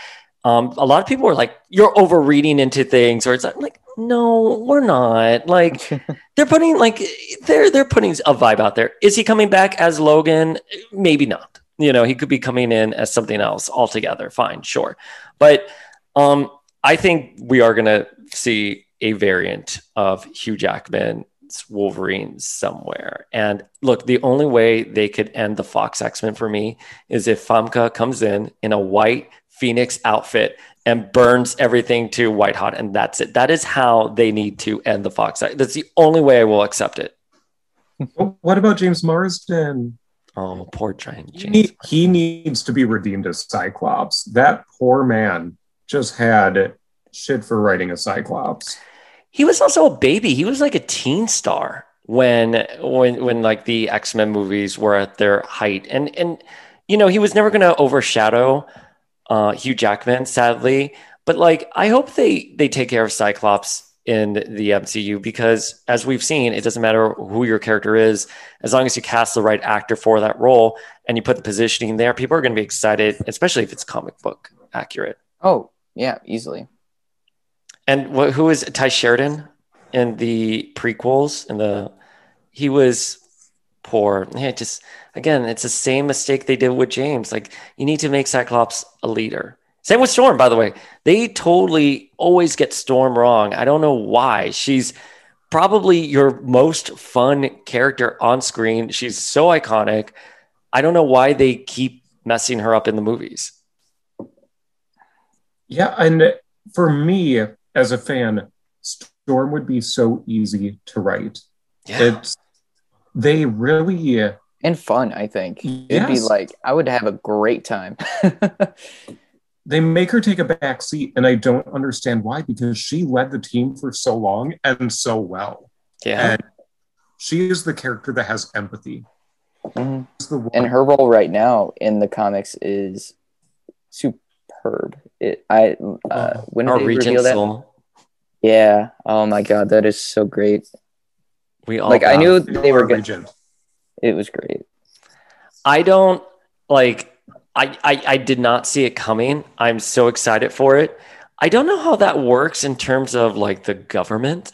um, a lot of people were like, "You're overreading into things," or it's like, like, no, we're not. Like they're putting like they're they're putting a vibe out there. Is he coming back as Logan? Maybe not. You know, he could be coming in as something else altogether. Fine, sure. But um I think we are gonna see a variant of Hugh Jackman's Wolverine somewhere. And look, the only way they could end the Fox X Men for me is if Famke comes in in a white Phoenix outfit and burns everything to white hot, and that's it. That is how they need to end the Fox. That's the only way I will accept it. What about James Marsden? Oh, poor giant James. He, he needs to be redeemed as Cyclops. That poor man just had shit for writing a Cyclops. He was also a baby. He was like a teen star when when when like the X-Men movies were at their height. And and you know, he was never going to overshadow uh, Hugh Jackman, sadly. But like, I hope they they take care of Cyclops in the MCU because, as we've seen, it doesn't matter who your character is, as long as you cast the right actor for that role and you put the positioning there, people are going to be excited, especially if it's comic book accurate. Oh yeah, easily. And wh- who is Tye Sheridan in the prequels? In the he was poor. Yeah, just again, it's the same mistake they did with James. Like you need to make Cyclops a leader. Same with Storm, by the way. They totally always get Storm wrong. I don't know why. She's probably your most fun character on screen. She's so iconic. I don't know why they keep messing her up in the movies. Yeah, and for me as a fan, Storm would be so easy to write. Yeah. It's they really and fun, I think. Yes. It'd be like I would have a great time. they make her take a back seat, and I don't understand why because she led the team for so long and so well. Yeah. And she is the character that has empathy. Mm-hmm. And her role right now in the comics is superb. It I uh, oh, when did they reveal that? Soul. Yeah. Oh my god, that is so great. We all like I knew they were good. It was great. I don't like I, I, I did not see it coming. I'm so excited for it. I don't know how that works in terms of like the government,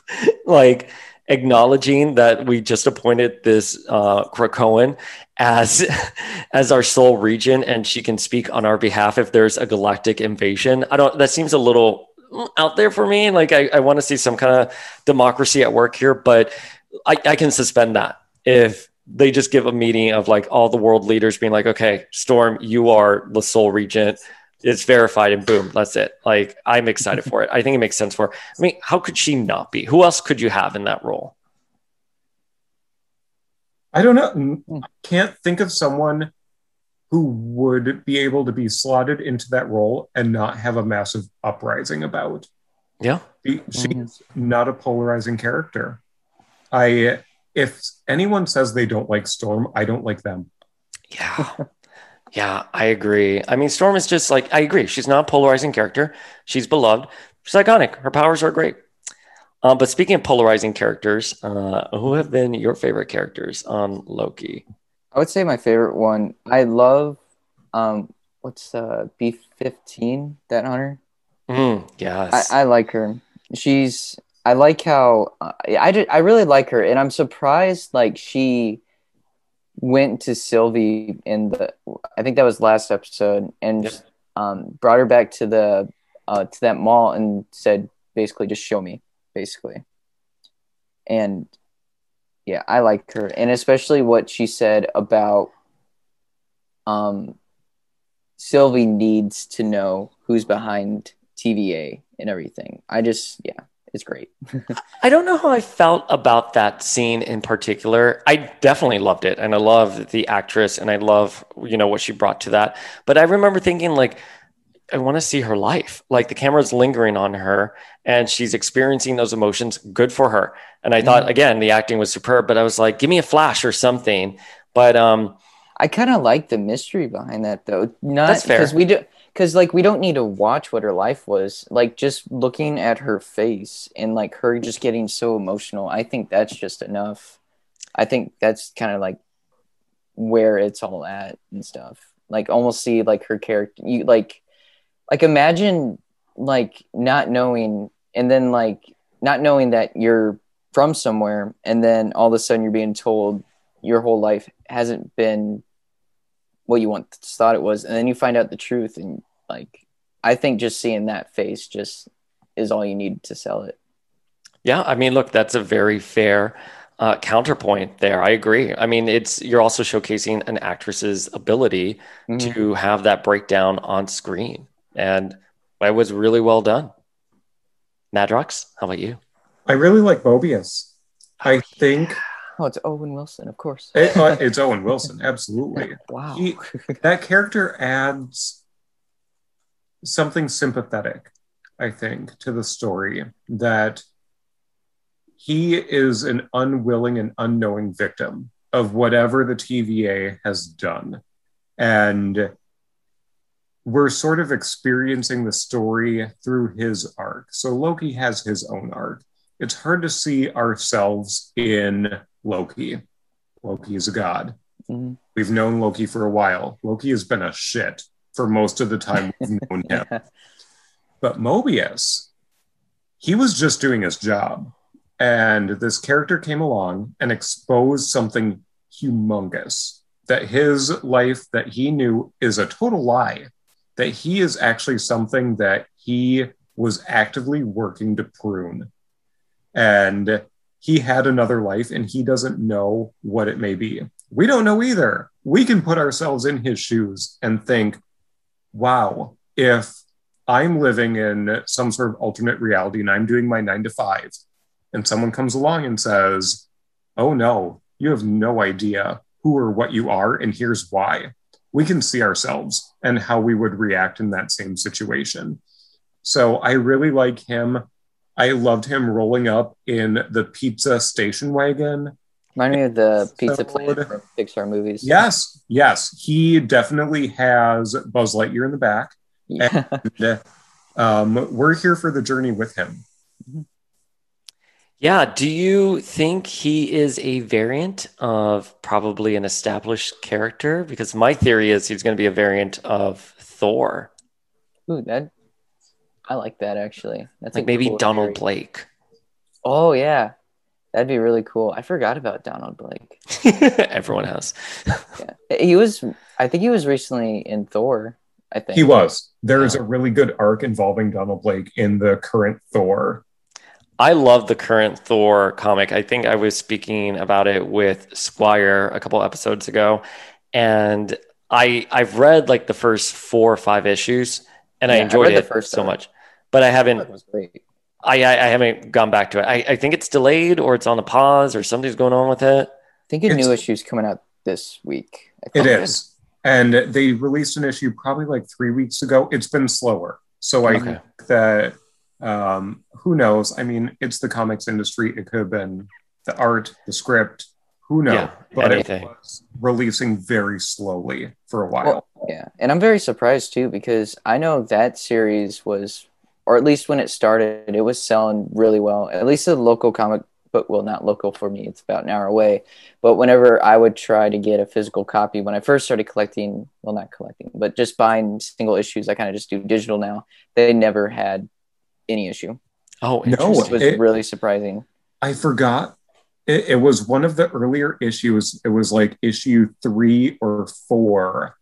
like acknowledging that we just appointed this uh, Krakoan as as our sole region, and she can speak on our behalf if there's a galactic invasion. I don't. That seems a little out there for me. Like I, I want to see some kind of democracy at work here, but I, I can suspend that if they just give a meeting of like all the world leaders being like, okay, Storm, you are the sole regent. It's verified and boom, that's it. Like I'm excited for it. I think it makes sense for her. I mean, how could she not be? Who else could you have in that role? I don't know. I hmm. Can't think of someone who would be able to be slotted into that role and not have a massive uprising about. Yeah. She's mm-hmm. not a polarizing character. I if anyone says they don't like Storm, I don't like them. Yeah. yeah, I agree. I mean, Storm is just like, I agree. She's not a polarizing character. She's beloved. She's iconic. Her powers are great. Uh, but speaking of polarizing characters, uh, who have been your favorite characters on Loki? I would say my favorite one. I love, um, what's uh, B fifteen? That hunter. Mm, yes, I, I like her. She's I like how uh, I did, I really like her, and I'm surprised like she went to Sylvie in the I think that was last episode and yep. um, brought her back to the uh, to that mall and said basically just show me basically, and yeah, I like her, and especially what she said about um Sylvie needs to know who's behind TVA and everything. I just yeah, it's great. I don't know how I felt about that scene in particular. I definitely loved it, and I love the actress, and I love you know what she brought to that. But I remember thinking like. I want to see her life. Like the camera's lingering on her and she's experiencing those emotions. Good for her. And I mm-hmm. thought again, the acting was superb, but I was like, give me a flash or something. But um I kind of like the mystery behind that though. Not that's fair. because we do because like we don't need to watch what her life was like just looking at her face and like her just getting so emotional i think that's just enough i think that's kind of like where it's all at and stuff like almost see like her character you like like imagine like not knowing and then like not knowing that you're from somewhere and then all of a sudden you're being told your whole life hasn't been what you once thought it was and then you find out the truth and like i think just seeing that face just is all you need to sell it Yeah, I mean, look, that's a very fair uh, counterpoint there. I agree. I mean, it's you're also showcasing an actress's ability Mhm. to have that breakdown on screen, and it was really well done. Madrox, how about you? I really like Mobius. I think Oh, it's Owen Wilson, of course. it, uh, it's Owen Wilson, absolutely. wow. He, that character adds something sympathetic, I think, to the story that he is an unwilling and unknowing victim of whatever the TVA has done. And we're sort of experiencing the story through his arc. So Loki has his own arc. It's hard to see ourselves in Loki. Loki is a god. Mhm. We've known Loki for a while. Loki has been a shit for most of the time we've known him. But Mobius, he was just doing his job. And this character came along and exposed something humongous that his life that he knew is a total lie, that he is actually something that he was actively working to prune. And he had another life and he doesn't know what it may be. We don't know either. We can put ourselves in his shoes and think, wow, if I'm living in some sort of alternate reality and I'm doing my nine to five, and someone comes along and says, oh no, you have no idea who or what you are, and here's why. We can see ourselves and how we would react in that same situation. So I really like him. I loved him rolling up in the pizza station wagon. Remind me of the pizza So- plane from Pixar movies. Yes, yes, he definitely has Buzz Lightyear in the back. Yeah. And um, we're here for the journey with him. Yeah, do you think he is a variant of probably an established character? Because my theory is he's going to be a variant of Thor, Ooh, that I like that actually. That's like maybe cool Donald theory. Blake. Oh yeah, that'd be really cool. I forgot about Donald Blake. Everyone has. Yeah, he was. I think he was recently in Thor. I think He was. There is Yeah. a really good arc involving Donald Blake in the current Thor. I love the current Thor comic. I think I was speaking about it with Squire a couple episodes ago, and I I've read like the first four or five issues, and I Yeah, I enjoyed read the it first so arc. much. But I haven't was great. I, I I haven't gone back to it. I, I think it's delayed or it's on the pause or something's going on with it. I think a new It's- issue's coming out this week. I It And they released an issue probably like three weeks ago. It's been slower. So I Okay. think that um, who knows? I mean, it's the comics industry. It could have been the art, the script, who knows? Yeah, but anything. it was releasing very slowly for a while. Well, yeah, and I'm very surprised too because I know that series was, or at least when it started, it was selling really well. At least the local comic book, well, not local for me, it's about an hour away. But whenever I would try to get a physical copy, when I first started collecting, well, not collecting, but just buying single issues, I kind of just do digital now. They never had any issue. Oh, No. It was It- really surprising. I forgot. It, it was one of the earlier issues. It was like issue three or four,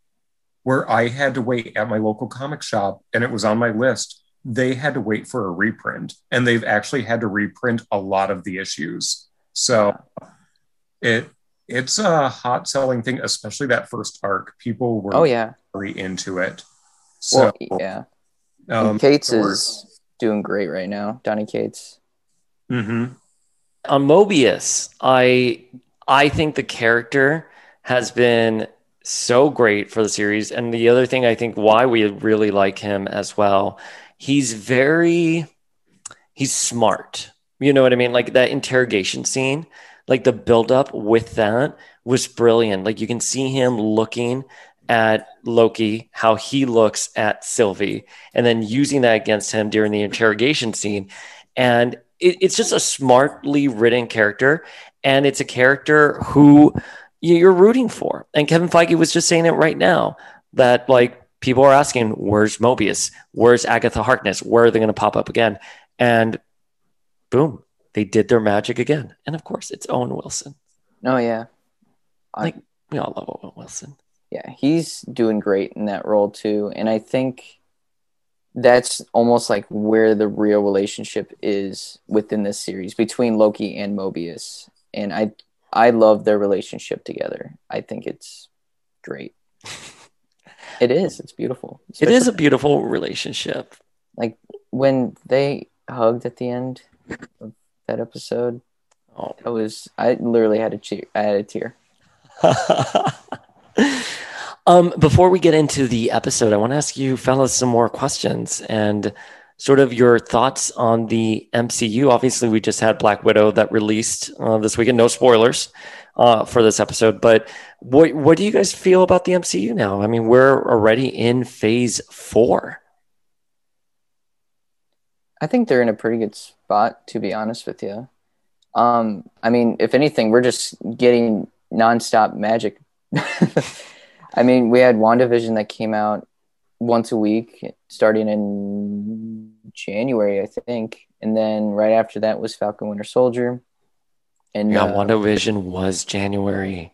where I had to wait at my local comic shop, and it was on my list. They had to wait for a reprint, and they've actually had to reprint a lot of the issues. So it it's a hot selling thing, especially that first arc. People were Oh yeah. very into it. So Well, yeah. And um, Cates Thor- is doing great right now. Donny Cates. Mhm. on Mobius, I I think the character has been so great for the series, and the other thing I think why we really like him as well, he's very he's smart. You know what I mean? Like that interrogation scene, like the buildup with that was brilliant. Like you can see him looking at Loki, how he looks at Sylvie, and then using that against him during the interrogation scene. And it, it's just a smartly written character, and it's a character who you- you're rooting for. And Kevin Feige was just saying it right now that like people are asking, "Where's Mobius? Where's Agatha Harkness? Where are they going to pop up again?" And boom, they did their magic again. And of course, it's Owen Wilson. Oh yeah. I- Like we all love Owen Wilson. Yeah, he's doing great in that role too. And I think that's almost like where the real relationship is within this series between Loki and Mobius. And I I love their relationship together. I think it's great. it is. It's beautiful. It is a beautiful relationship. like when they hugged at the end of that episode. Oh. That was I literally had a cheer. I had a tear. um, before we get into the episode, I want to ask you fellas some more questions and sort of your thoughts on the MCU. Obviously, we just had Black Widow that released uh, this weekend. No spoilers uh, for this episode, but what what do you guys feel about the MCU now? I mean, we're already in Phase Four. I think they're in a pretty good spot, to be honest with you. Um, I mean, if anything, we're just getting nonstop magic. I mean, we had WandaVision that came out once a week, starting in January, I think, and then right after that was Falcon Winter Soldier. And Yeah, uh, WandaVision was January.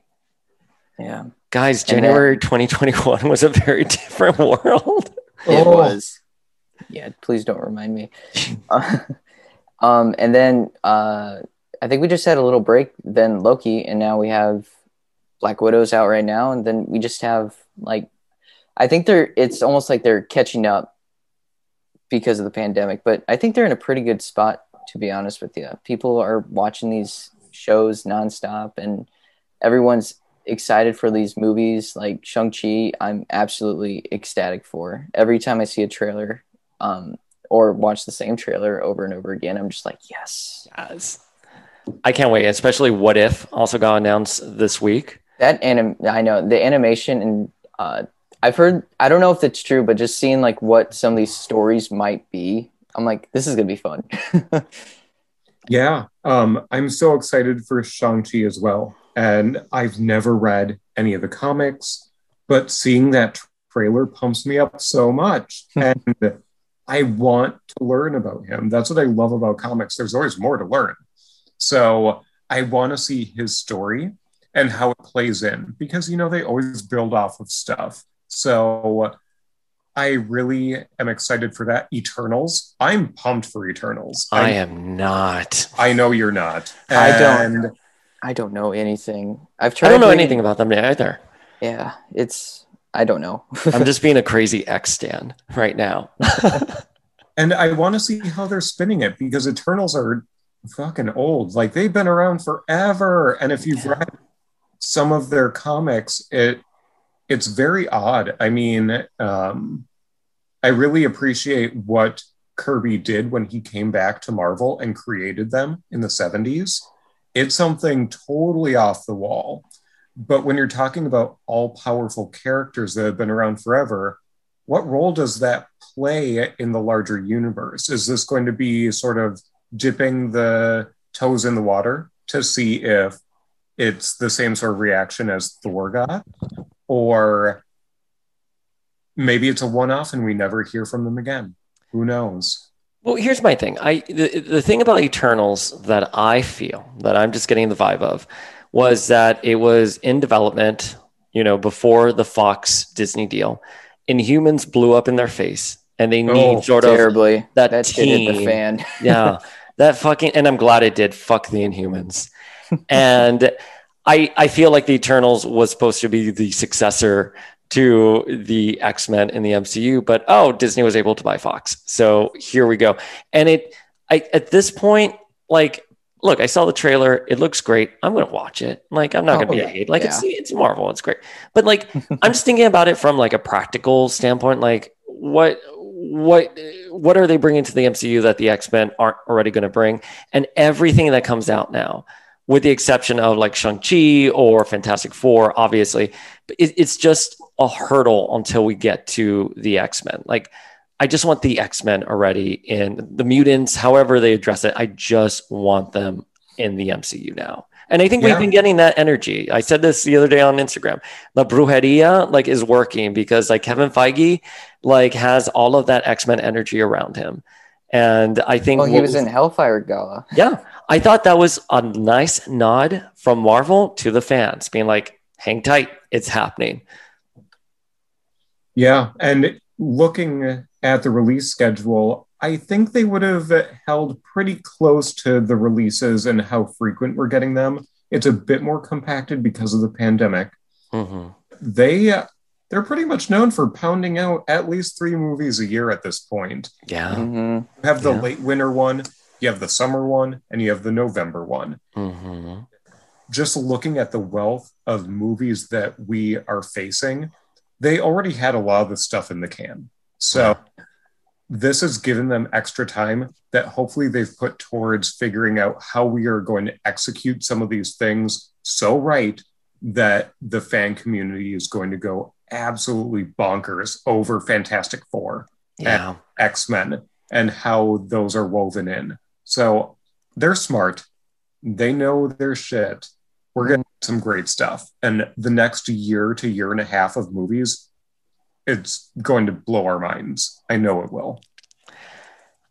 yeah, Guys, And then- January 2021 was a very different world. it Oh. was. Yeah, please don't remind me. Uh, um, and then uh, I think we just had a little break. Then Loki, and now we have Black Widow's out right now, and then we just have like I think they're. It's almost like they're catching up because of the pandemic, but I think they're in a pretty good spot. To be honest with you, people are watching these shows nonstop, and everyone's excited for these movies like Shang-Chi. I'm absolutely ecstatic for. Every time I see a trailer um, or watch the same trailer over and over again, I'm just like, yes. Yes. I can't wait, especially What If also got announced this week. That anim, I know the animation and uh, I've heard. I don't know if it's true, but just seeing like what some of these stories might be, I'm like, this is gonna be fun. Yeah, um, I'm so excited for Shang-Chi as well. And I've never read any of the comics, but seeing that trailer pumps me up so much. and I want to learn about him. That's what I love about comics. There's always more to learn. So I want to see his story and how it plays in because, you know, they always build off of stuff. So I really am excited for that. Eternals. I'm pumped for Eternals. I I'm am not. I know you're not. I don't. I don't know anything. I've tried. I don't know reading- anything about them either. Yeah, it's. I don't know. I'm just being a crazy X stan right now. And I want to see how they're spinning it because Eternals are fucking old. Like they've been around forever. And if you've read some of their comics, it it's very odd. I mean, um, I really appreciate what Kirby did when he came back to Marvel and created them in the 70s. It's something totally off the wall. But when you're talking about all powerful characters that have been around forever, what role does that play in the larger universe? Is this going to be sort of dipping the toes in the water to see if it's the same sort of reaction as Thor got? Or maybe it's a one off and we never hear from them again? Who knows? Well, here's my thing. I the, the thing about Eternals that I feel that I'm just getting the vibe of was that it was in development, you know, before the Fox Disney deal. Inhumans blew up in their face, and they need Oh, sort of Terribly. that That shit hit the team. fan. yeah, that fucking, and I'm glad it did. Fuck the Inhumans, and I I feel like the Eternals was supposed to be the successor to the X Men in the MCU, but oh, Disney was able to buy Fox, so here we go. And it, I at this point, like, look, I saw the trailer. It looks great. I'm gonna watch it. Like, I'm not Oh, gonna be yeah. a hate. Like, it's it's Marvel. It's great. But like, I'm just thinking about it from like a practical standpoint. Like, what what what are they bringing to the MCU that the X Men aren't already going to bring? And everything that comes out now, with the exception of like Shang Chi or Fantastic Four, obviously, but it, it's just a hurdle until we get to the X Men. Like, I just want the X Men already in the mutants, however they address it. I just want them in the MCU now. And I think we've been getting that energy. I said this the other day on Instagram. La Brujeria like is working because like Kevin Feige like has all of that X-Men energy around him. And I think Well, he was in Hellfire Gala. yeah, I thought that was a nice nod from Marvel to the fans, being like, "Hang tight, it's happening." Yeah, and looking at the release schedule, I think they would have held pretty close to the releases and how frequent we're getting them. It's a bit more compacted because of the pandemic. Mm-hmm. They they're pretty much known for pounding out at least three movies a year at this point. Yeah. hmm You have the Yeah. late winter one, you have the summer one, and you have the November one. Mm-hmm. Just looking at the wealth of movies that we are facing, they already had a lot of the stuff in the can. So this has given them extra time that hopefully they've put towards figuring out how we are going to execute some of these things so right that the fan community is going to go absolutely bonkers over Fantastic Four. Yeah. X Men and how those are woven in. So they're smart. They know their shit. We're getting some great stuff. And the next year to year and a half of movies, it's going to blow our minds. I know it will.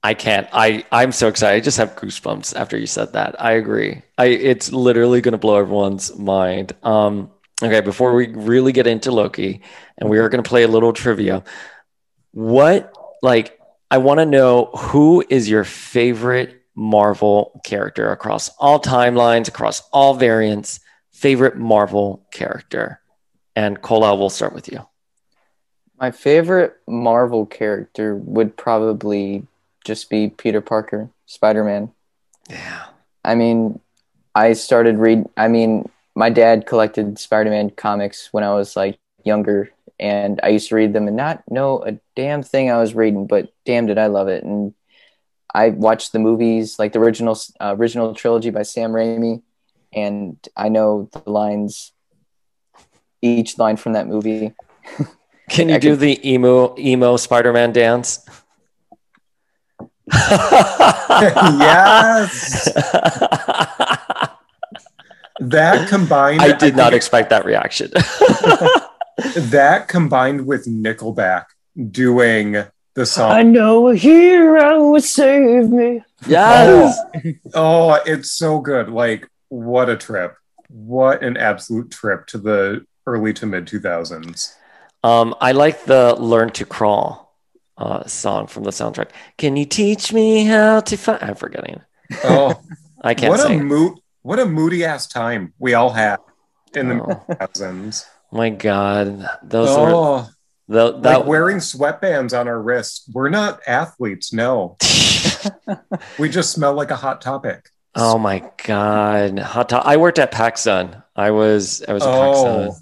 I can't. I I'm so excited. I just have goosebumps after you said that. I agree. I it's literally going to blow everyone's mind. Um okay, before we really get into Loki and we are going to play a little trivia. What like I want to know who is your favorite Marvel character across all timelines, across all variants, favorite Marvel character. And Cola, we'll start with you. My favorite Marvel character would probably just be Peter Parker, Spider Man. Yeah. I mean, I started read. I mean, my dad collected Spider Man comics when I was like younger, and I used to read them and not know a damn thing I was reading, but damn did I love it. And I watched the movies, like the original uh, original trilogy by Sam Raimi, and I know the lines, each line from that movie. Can you I do can- the emo emo Spider-Man dance? yes. That combined I did not think expect that reaction. that combined with Nickelback doing the song. I know a hero would save me. yes. Oh, it's so good. Like, what a trip. What an absolute trip to the early to mid 2000s. Um, I like the "Learn to Crawl" uh, song from the soundtrack. Can you teach me how to fly? I'm forgetting. Oh, I can't what a sing. mood what a moody ass time we all had in the Oh. mid 2000s. My God, those were Oh, the, like that. wearing sweatbands on our wrists. We're not athletes, no. We just smell like a hot topic. oh my God, hot. To- I worked at PacSun. I was I was at Oh. PacSun.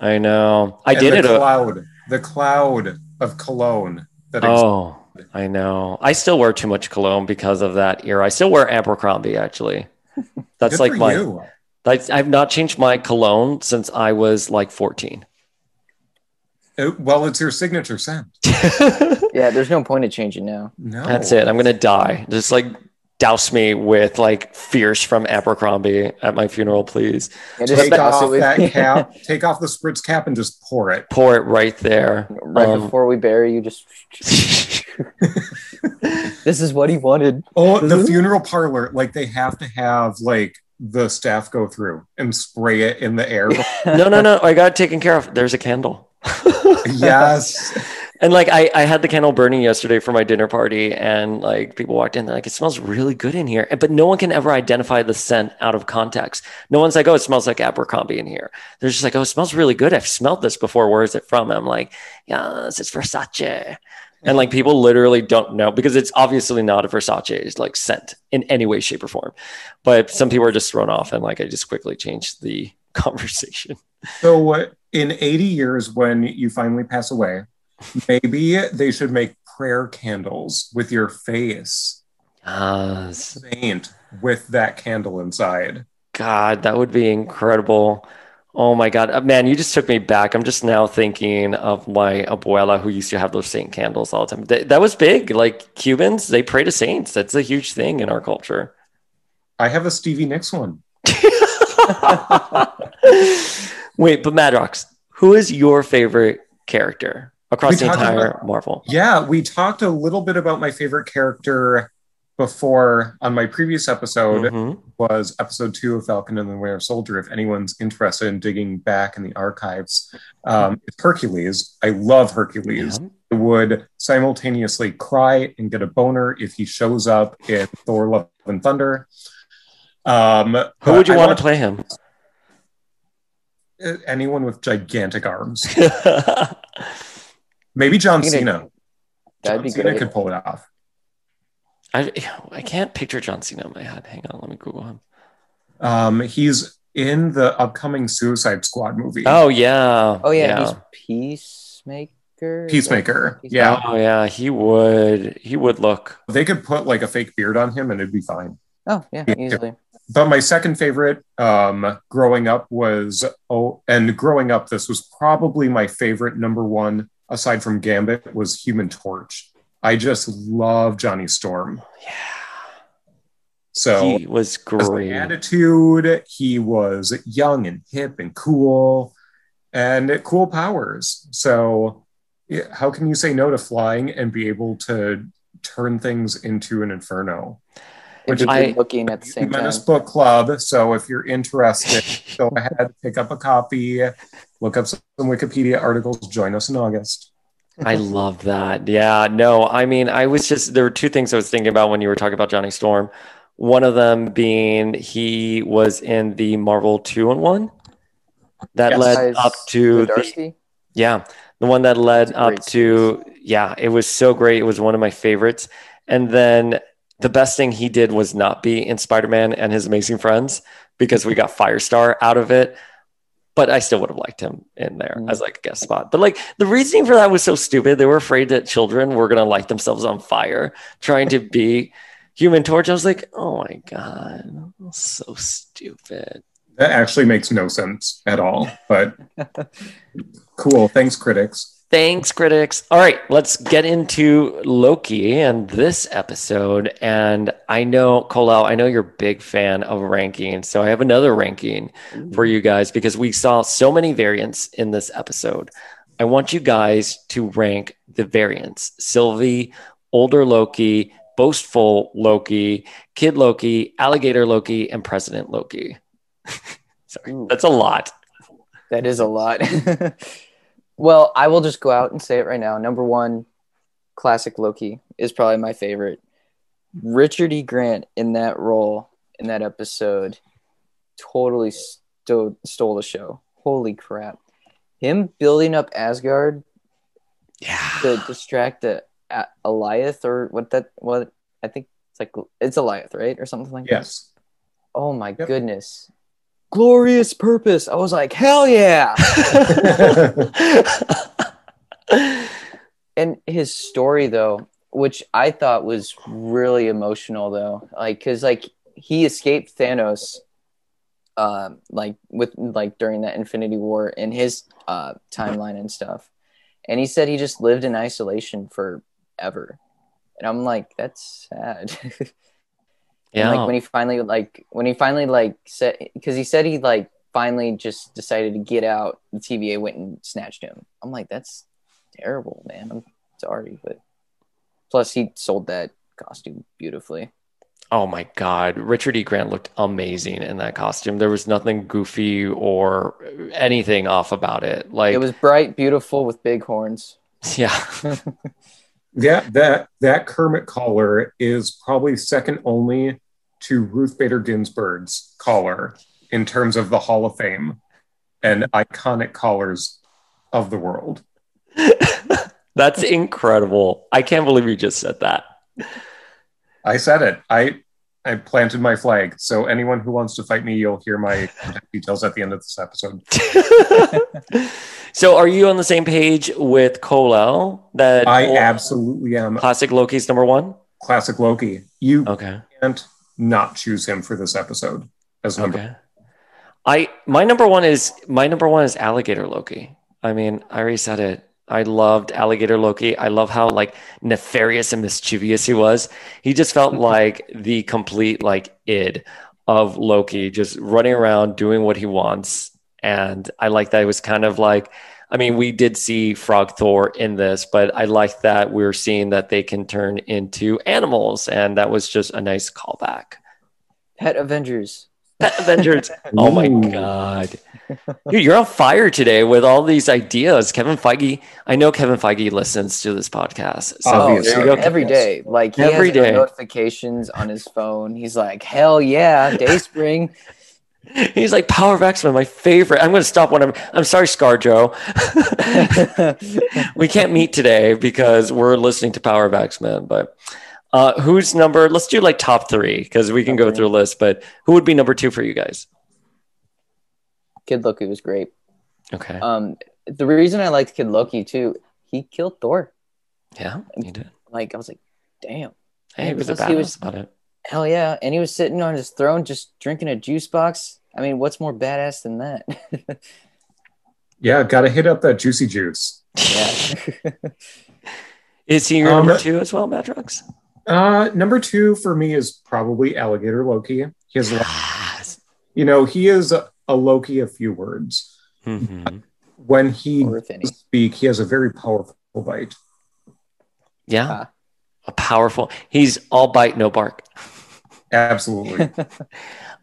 I know. I And did the it. a- Cloud, the cloud of cologne that Oh, I know. I still wear too much cologne because of that era. I still wear Abercrombie actually. That's like my. you. That's, I've not changed my cologne since I was like 14. Uh, well, it's your signature scent. Yeah, there's no point in changing now. No, That's it. I'm gonna die. Just like douse me with like fierce from Abercrombie at my funeral, please. Yeah, just Take off with- that cap. Take off the spritz cap and just pour it. Pour it right there. right Um, before we bury you. Just this is what he wanted. Oh, the funeral parlor, like they have to have like the staff go through and spray it in the air. no, no, no. I got it taken care of. There's a candle. Yes. And like I, I had the candle burning yesterday for my dinner party, and like people walked in, they're like, "It smells really good in here," but no one can ever identify the scent out of context. No one's like, "Oh, it smells like Abercrombie in here." They're just like, "Oh, it smells really good. I've smelled this before. Where is it from?" And I'm like, "Yes, it's Versace." And like people literally don't know because it's obviously not a Versace like scent in any way, shape, or form. But some people are just thrown off, and like I just quickly changed the conversation. So, uh, in 80 years, when you finally pass away, maybe they should make prayer candles with your face Yes. paint with that candle inside. God, that would be incredible. Oh my God. Uh, Man, you just took me back. I'm just now thinking of my abuela who used to have those saint candles all the time. Th- that was big. Like Cubans, they pray to saints. That's a huge thing in our culture. I have a Stevie Nicks one. Wait, but Madrox, who is your favorite character across We the entire about- Marvel? Yeah, we talked a little bit about my favorite character before on my previous episode Mhm. was episode two of Falcon and the Winter Soldier. If anyone's interested in digging back in the archives, um, it's Hercules. I love Hercules. Yeah. I would simultaneously cry and get a boner if he shows up in Thor: Love and Thunder. Um, Who would you want want to play him? Anyone with gigantic arms. Maybe John Thinking Cena. That'd John be Cena great. could pull it off. I I can't picture John Cena in my head. Hang on, let me Google him. Um, he's in the upcoming Suicide Squad movie. Oh yeah. Oh yeah, he's Peacemaker. Peacemaker. Yeah, Oh yeah. He would. He would look. they could put like a fake beard on him and it'd be fine. Oh yeah, Yeah. easily. But my second favorite um, growing up was oh, and growing up, this was probably my favorite number one aside from Gambit was Human Torch. I just love Johnny Storm. Yeah. So he was great. attitude, he was young and hip and cool, and cool powers. So how can you say no to flying and be able to turn things into an inferno? And Which be I- good looking at the same time. Book Club. So if you're interested, go ahead, pick up a copy, look up some Wikipedia articles, join us in August. I love that. Yeah, no, I mean, I was just there were two things I was thinking about when you were talking about Johnny Storm. One of them being he was in the Marvel two and one that Yes. led up to the, yeah, the one that led up great to yeah, it was so great. It was one of my favorites. And then the best thing he did was not be in Spider-Man and his amazing friends because we got Firestar out of it. But I still would have liked him in there Mhm. as like a guest spot. But like the reasoning for that was so stupid. They were afraid that children were gonna light themselves on fire trying to be human torch. I was like, oh my God, so stupid. That actually makes no sense at all, but cool. Thanks, critics. Thanks, critics. All right, let's get into Loki and this episode. And I know, Colel, I know you're a big fan of rankings. So I have another ranking for you guys because we saw so many variants in this episode. I want you guys to rank the variants Sylvie, older Loki, boastful Loki, kid Loki, alligator Loki, and president Loki. Sorry, Ooh. that's a lot. That is a lot. well, I will just go out and say it right now. Number one, classic Loki is probably my favorite. Richard E. Grant in that role in that episode totally stole, stole the show. Holy crap. Him building up Asgard Yeah. to distract the a- Alioth or what that what I think it's like it's Alioth, right? Or something like that. Yes. Oh my Yep. goodness. Glorious purpose. I was like, hell yeah. and his story though which i thought was really emotional though like because like he escaped thanos um like with like during that infinity war in his uh timeline and stuff and he said he just lived in isolation forever and i'm like that's sad And, yeah. like when he finally like when he finally like said because he said he like finally just decided to get out the tva went and snatched him i'm like that's terrible man i'm sorry but plus he sold that costume beautifully Oh my God. Richard E. Grant looked amazing in that costume. There was nothing goofy or anything off about it. Like, it was bright beautiful with big horns yeah. Yeah, that that Kermit collar is probably second only to Ruth Bader Ginsburg's collar in terms of the Hall of Fame and iconic collars of the world. That's incredible. I can't believe you just said that. I said it. I I planted my flag. So anyone who wants to fight me, you'll hear my details at the end of this episode. so, are you on the same page with Kolel that I absolutely am. classic Loki's number one? Classic Loki. You Okay. can't not choose him for this episode as number. Okay. I my number one is my number one is alligator Loki. I mean, I already said it. I loved alligator Loki. I love how like nefarious and mischievous he was. He just felt like the complete like id of Loki, just running around doing what he wants. And I like that it was kind of like I mean, we did see Frog Thor in this, but I like that we're seeing that they can turn into animals, and that was just a nice callback. Pet Avengers. Pet Avengers. oh my god. Dude, you're on fire today with all these ideas. Kevin Feige. I know Kevin Feige listens to this podcast. So Oh, there go. every day. Like he Every has day. notifications on his phone. He's like, hell yeah, Dayspring. He's like Power of X Men, my favorite. I'm going to stop when I'm. I'm sorry, ScarJo. we can't meet today because we're listening to Power of X Men. But uh, who's number? Let's do like top three because we can go through a list. But who would be number two for you guys? Kid Loki was great. Okay. Um, the reason I liked Kid Loki too, he killed Thor. Yeah, he did. Like I was like, damn. Hey, he was a badass about it. Hell yeah. And he was sitting on his throne just drinking a juice box. I mean, what's more badass than that? Yeah, got to hit up that juicy juice. yeah. Is he your Um, number two as well, Madrox? Uh, number two for me is probably Alligator Loki. He has, a Yes. you know, he is a, a Loki of few words. Mhm. When he Or if any. speak, he has a very powerful bite. Yeah. A powerful. He's all bite, no bark. Absolutely.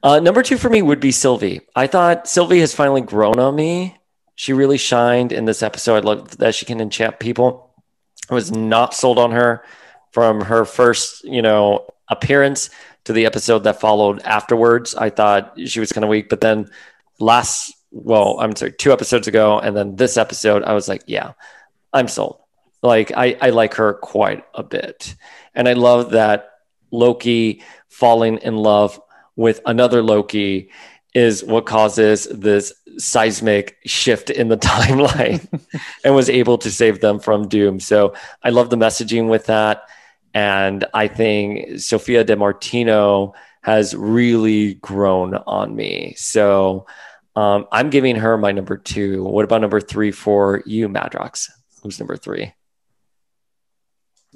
Uh, number two for me would be Sylvie. I thought Sylvie has finally grown on me. She really shined in this episode. I love that she can enchant people. I was not sold on her from her first, you know, appearance to the episode that followed afterwards. I thought she was kind of weak, but then last, well, I'm sorry, two episodes ago, and then this episode, I was like, yeah, I'm sold. Like I, I like her quite a bit, and I love that Loki falling in love with another Loki is what causes this seismic shift in the timeline and was able to save them from doom. So I love the messaging with that. And I think Sophia Di Martino has really grown on me. So um, I'm giving her my number two. What about number three for you, Madrox? Who's number three?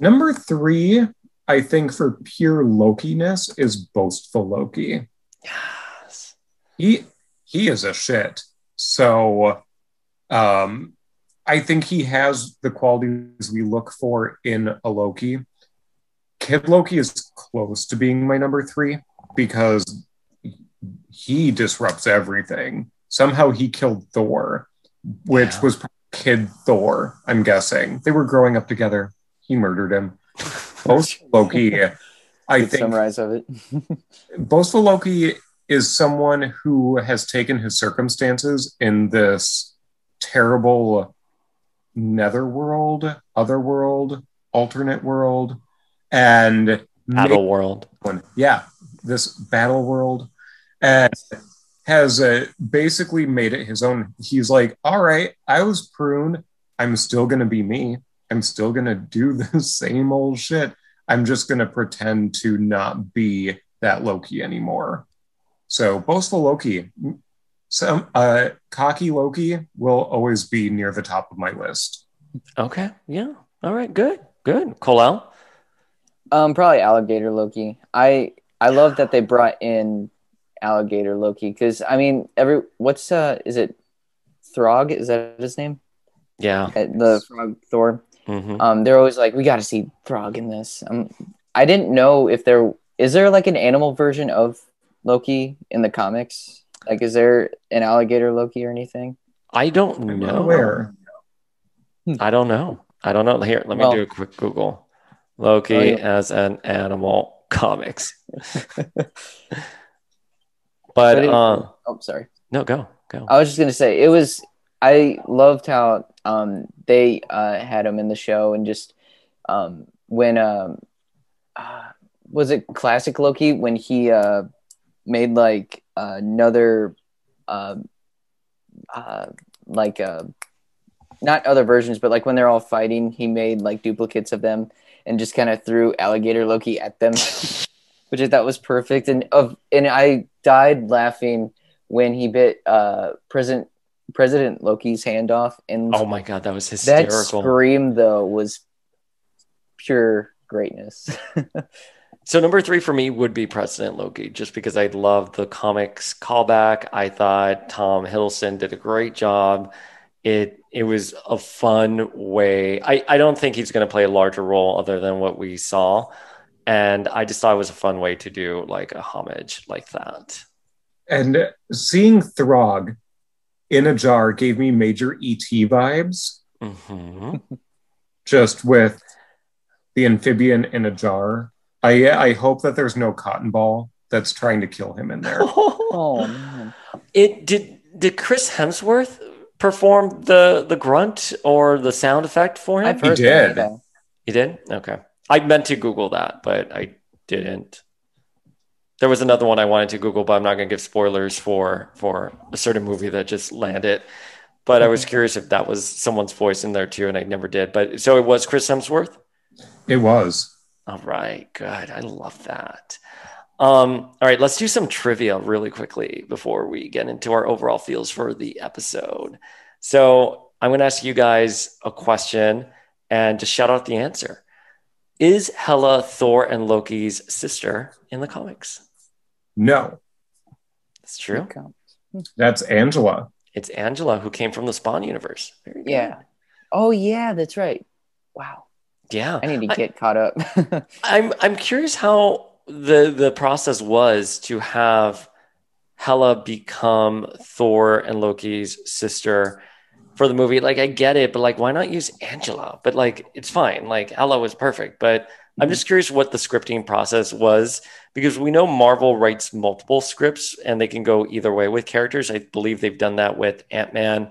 Number three, I think for pure Loki-ness is boastful Loki. Yes. he he is a shit. So um I think he has the qualities we look for in a Loki. Kid Loki is close to being my number three because he disrupts everything. Somehow he killed Thor, which Yeah. was Kid Thor, I'm guessing. They were growing up together. He murdered him. Boastful Loki, I Good think summarize of it. Boastful Loki is someone who has taken his circumstances in this terrible netherworld, otherworld, alternate world, and Battle World. made one. Yeah, this battle world, and has uh, basically made it his own. He's like, all right, I was pruned. I'm still gonna be me. I'm still gonna do the same old shit. I'm just gonna pretend to not be that Loki anymore. So boastful Loki, some uh, cocky Loki will always be near the top of my list. Okay. Yeah. All right. Good. Good. Colel. Um, probably alligator Loki. I I love that they brought in alligator Loki because I mean, every what's uh, is it Throg? Is that his name? Yeah. Uh, The frog Thor. Hmm Um, they're always like, we got to see Throg in this. Um, I didn't know if there is there like an animal version of Loki in the comics. Like, is there an alligator Loki or anything? I don't I'm know. not aware. I don't know. I don't know. Here, let me Well- do a quick Google. Loki Oh, yeah. as an animal comics. but But it- uh, Oh, sorry. no, go go. I was just gonna say it was. I loved how um they uh had him in the show and just um when um uh, was it classic Loki when he uh made like another um uh like uh not other versions but like when they're all fighting he made like duplicates of them and just kind of threw alligator Loki at them which I thought was perfect. And of and I died laughing when he bit uh President President Loki's handoff, and Oh my god, that was hysterical. that scream though was pure greatness. So number three for me would be President Loki, just because I love the comics callback. I thought Tom Hiddleston did a great job it it was a fun way. I, I don't think he's going to play a larger role other than what we saw. And I just thought it was a fun way to do like a homage like that. And seeing Throg in a jar gave me major ET vibes. Mm-hmm. Just with the amphibian in a jar. I I hope that there's no cotton ball that's trying to kill him in there. Oh man. It did did Chris Hemsworth perform the the grunt or the sound effect for him? I've He did. that. yeah. You did? Okay. I meant to Google that, but I didn't. There was another one I wanted to Google, but I'm not going to give spoilers for for a certain movie that just landed. But I was curious if that was someone's voice in there too, and I never did. But so it was Chris Hemsworth. It was. All right, good. I love that. Um, all right, let's do some trivia really quickly before we get into our overall feels for the episode. So I'm going to ask you guys a question and just shout out the answer. Is Hela Thor and Loki's sister in the comics? No, That's true. Hmm. that's Angela. It's Angela who came from the Spawn universe. Very good. Yeah. Oh yeah, that's right. Wow. Yeah. I need to get caught up. I'm I'm curious how the the process was to have Hela become Thor and Loki's sister for the movie. Like I get it, but like why not use Angela? But like it's fine. Like Hela was perfect, but I'm just curious what the scripting process was because we know Marvel writes multiple scripts and they can go either way with characters. I believe they've done that with Ant Man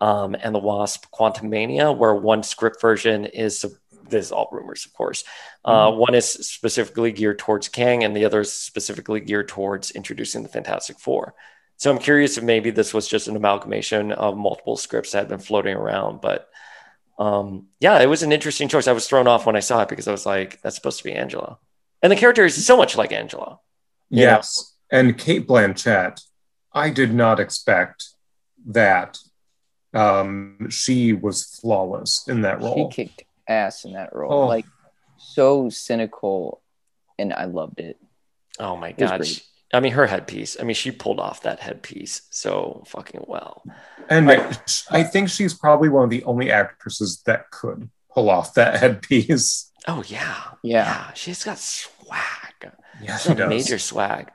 um, and the Wasp Quantumania, where one script version is this is all rumors, of course. Uh, one is specifically geared towards Kang, and the other is specifically geared towards introducing the Fantastic Four. So I'm curious if maybe this was just an amalgamation of multiple scripts that had been floating around. But um, yeah, it was an interesting choice. I was thrown off when I saw it because I was like, that's supposed to be Angela. And the character is so much like Angela. Yeah. Yes. And Cate Blanchett, I did not expect that um, she was flawless in that role. she kicked ass in that role. Oh. Like so cynical and I loved it. Oh my was God. great. She- I mean, her headpiece. I mean, she pulled off that headpiece so fucking well. And Right. I think she's probably one of the only actresses that could pull off that headpiece. Oh, yeah. Yeah. She's got swag. Yeah, She's she got does. major swag.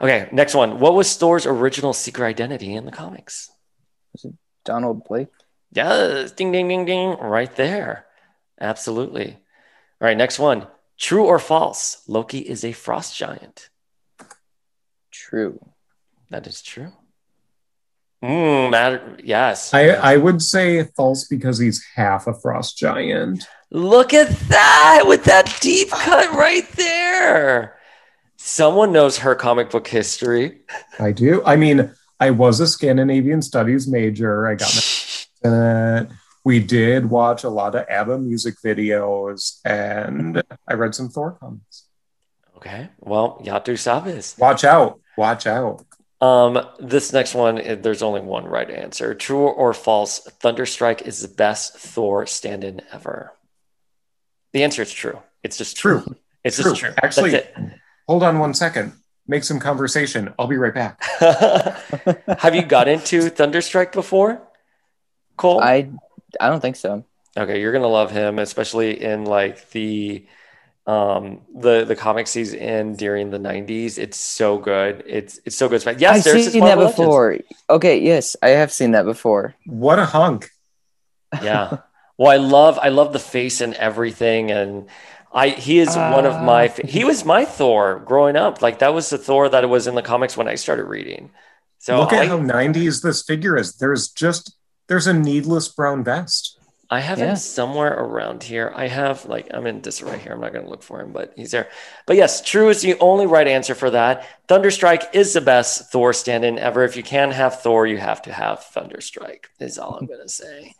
Okay, next one. What was Thor's original secret identity in the comics? Donald Blake. Yes, ding, ding, ding, ding, right there. Absolutely. All right, next one. True or false? Loki is a frost giant. True. That is true. Mm, matter. Yes. I, I would say false because he's half a frost giant. Look at that with that deep cut right there. Someone knows her comic book history. I do. I mean, I was a Scandinavian studies major. I got my in. We did watch a lot of ABBA music videos, and I read some Thor comics. Okay. Well, Yatu Sabis. Watch out! Watch out! Um, this next one, eh, there's only one right answer. True or false? Thunderstrike is the best Thor stand-in ever. The answer is true. It's just true. True. It's True. just true. Actually, That's hold on one second. Make some conversation. I'll be right back. Have you got into Thunderstrike before, Cole? I I don't think so. Okay, you're gonna love him, especially in like the um the the comics he's in during the 90s. It's so good. It's it's so good. Yes, I've there's seen that Marvel Legends. before. Okay, yes, I have seen that before. What a hunk! yeah well i love i love the face and everything and i he is one of my he was my thor growing up like that was the thor that was in the comics when i started reading so Look at I, how 90s this figure is. There's just there's a needless brown vest. I have him somewhere around here. I have like i'm in disarray here. I'm not going to look for him but he's there. But yes true is the only right answer for that. Thunderstrike is the best thor stand-in ever. If you can have thor you have to have thunderstrike is all i'm going to say.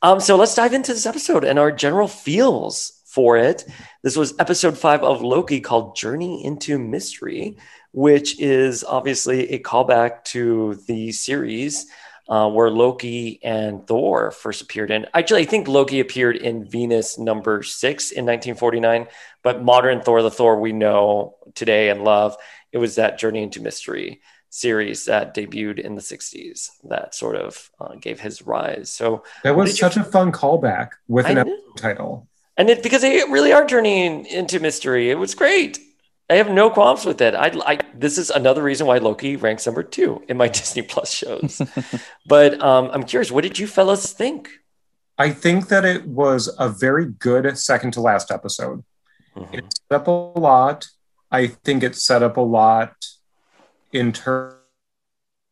Um, so let's dive into this episode and our general feels for it. This was episode five of Loki called Journey into Mystery, which is obviously a callback to the series uh, where Loki and Thor first appeared in. Actually, I think Loki appeared in Venus number six in 1949, but modern Thor, the Thor we know today and love, it was that Journey into Mystery. series that debuted in the 60s that sort of uh, gave his rise. So That was did you- such a fun callback with an episode title. and it because they really are turning into mystery. It was great. I have no qualms with it. I, I this is another reason why Loki ranks number two in my Disney Plus shows. but um, I'm curious, what did you fellas think? I think that it was a very good second to last episode. Mhm. It set up a lot. I think it set up a lot in ter-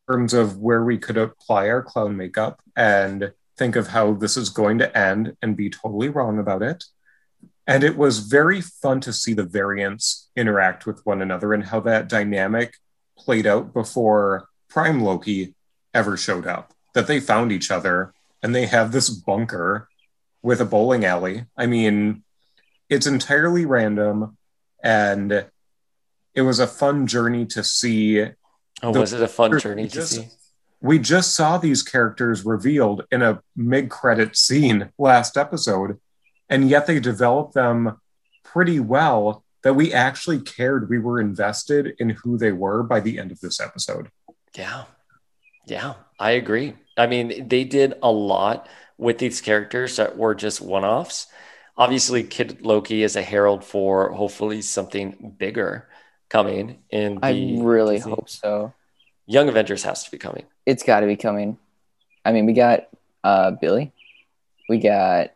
terms of where we could apply our clown makeup and think of how this is going to end and be totally wrong about it. And it was very fun to see the variants interact with one another and how that dynamic played out before Prime Loki ever showed up. That they found each other and they have this bunker with a bowling alley. I mean, it's entirely random and it was a fun journey to see. Oh, The- was it a fun journey to Just- see? We just saw these characters revealed in a mid credit scene last episode, and yet they developed them pretty well that we actually cared. We were invested in who they were by the end of this episode. Yeah. Yeah, I agree. I mean, they did a lot with these characters that were just one offs. Obviously, Kid Loki is a herald for hopefully something bigger coming in the I really Disney- hope so. Young Avengers has to be coming. It's got to be coming. I mean, we got uh, Billy. We got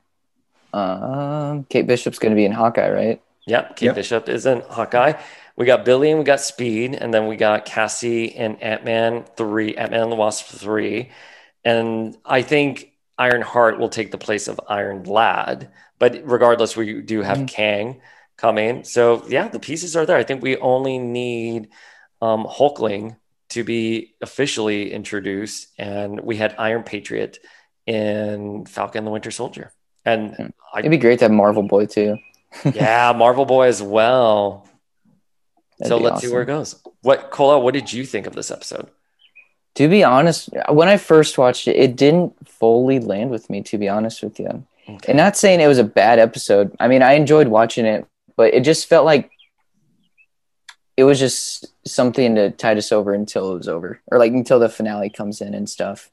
um, Kate Bishop's going to be in Hawkeye, right? Yep, Kate Yep. Bishop is in Hawkeye. We got Billy and we got Speed, and then we got Cassie and Ant Man 3, Ant Man and the Wasp 3. And I think Ironheart will take the place of Iron Lad. But regardless, we do have Mhm. Kang coming. So, yeah, the pieces are there. I think we only need um, Hulkling to be officially introduced. And we had Iron Patriot in Falcon the Winter Soldier. And I, It'd be great to have Marvel Boy too. yeah, Marvel Boy as well. That'd so let's see where it goes. What Cola? What did you think of this episode? To be honest, when I first watched it, it didn't fully land with me. To be honest with you, Okay. and not saying it was a bad episode. I mean, I enjoyed watching it, but it just felt like it was just something to tide us over until it was over, or like until the finale comes in and stuff.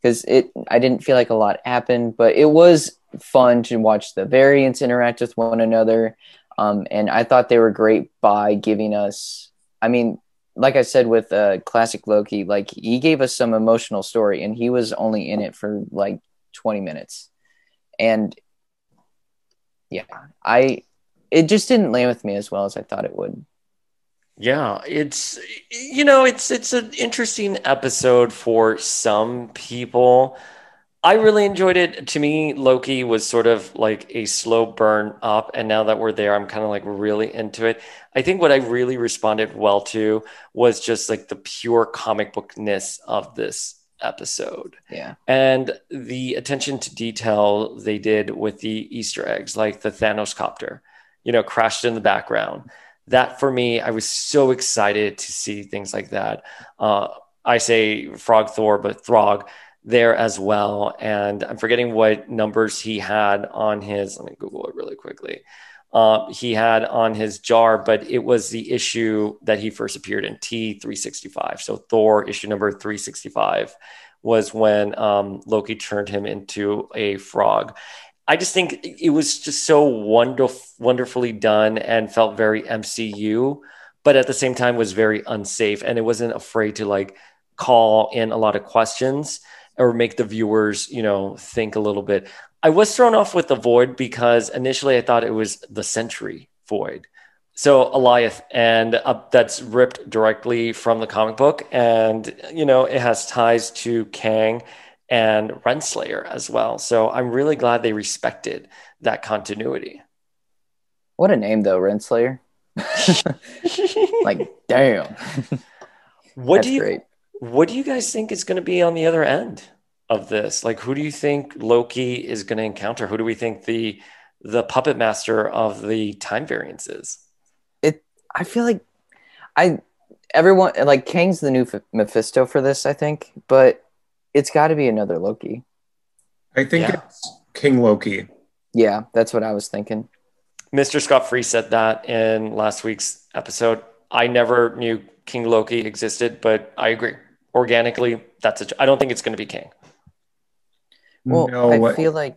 Because it, I didn't feel like a lot happened, but it was fun to watch the variants interact with one another. Um, and I thought they were great by giving us. I mean, like I said with uh, classic Loki, like he gave us some emotional story, and he was only in it for like twenty minutes, and yeah, I it just didn't land with me as well as I thought it would. Yeah, it's you know, it's it's an interesting episode for some people. I really enjoyed it. To me, Loki was sort of like a slow burn up, and now that we're there, I'm kind of like really into it. I think what I really responded well to was just like the pure comic bookness of this episode. Yeah, and the attention to detail they did with the Easter eggs, like the Thanos copter, you know, crashed in the background. That for me, I was so excited to see things like that. Uh, I say Frog Thor, but Throg there as well. And I'm forgetting what numbers he had on his, let me Google it really quickly. Uh, he had on his jar, but it was the issue that he first appeared in T365. So Thor issue number 365 was when um, Loki turned him into a frog. I just think it was just so wonderful, wonderfully done and felt very MCU, but at the same time was very unsafe. And it wasn't afraid to like call in a lot of questions or make the viewers, you know, think a little bit. I was thrown off with the void because initially I thought it was the Century Void. So Alioth, and uh, that's ripped directly from the comic book, and you know it has ties to Kang and Renslayer as well. So I'm really glad they respected that continuity. what a name though, Renslayer. like, damn, What that's do you great. What do you guys think is going to be on the other end of this? Like, who do you think Loki is going to encounter? Who do we think the the puppet master of the time variance is? It. I feel like I everyone like Kang's the new F- Mephisto for this, I think, but it's got to be another Loki. I think Yeah. it's King Loki. Yeah, that's what I was thinking. Mr. Scott Free said that in last week's episode. I never knew King Loki existed, but I agree. Organically, that's a. I don't think it's going to be King. Well, No, I feel like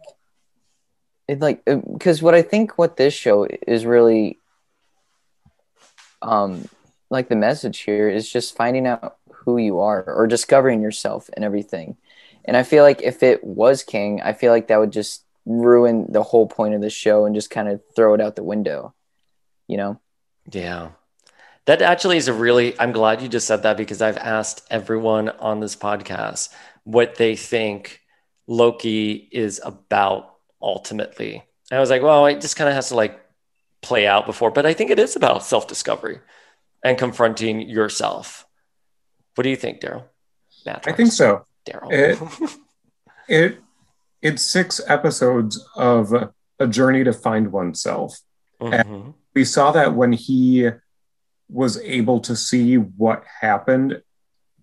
it like because what I think what this show is really um like the message here is just finding out who you are or discovering yourself and everything. And I feel like if it was King, I feel like that would just ruin the whole point of the show and just kind of throw it out the window. You know? Yeah. That actually is a really, I'm glad you just said that because I've asked everyone on this podcast what they think Loki is about ultimately. And I was like, well, it just kind of has to like play out before, but I think it is about self discovery and confronting yourself. What do you think, Daryl? I think so. Daryl. It, it it's six episodes of a journey to find oneself. Mhm. We saw that when he was able to see what happened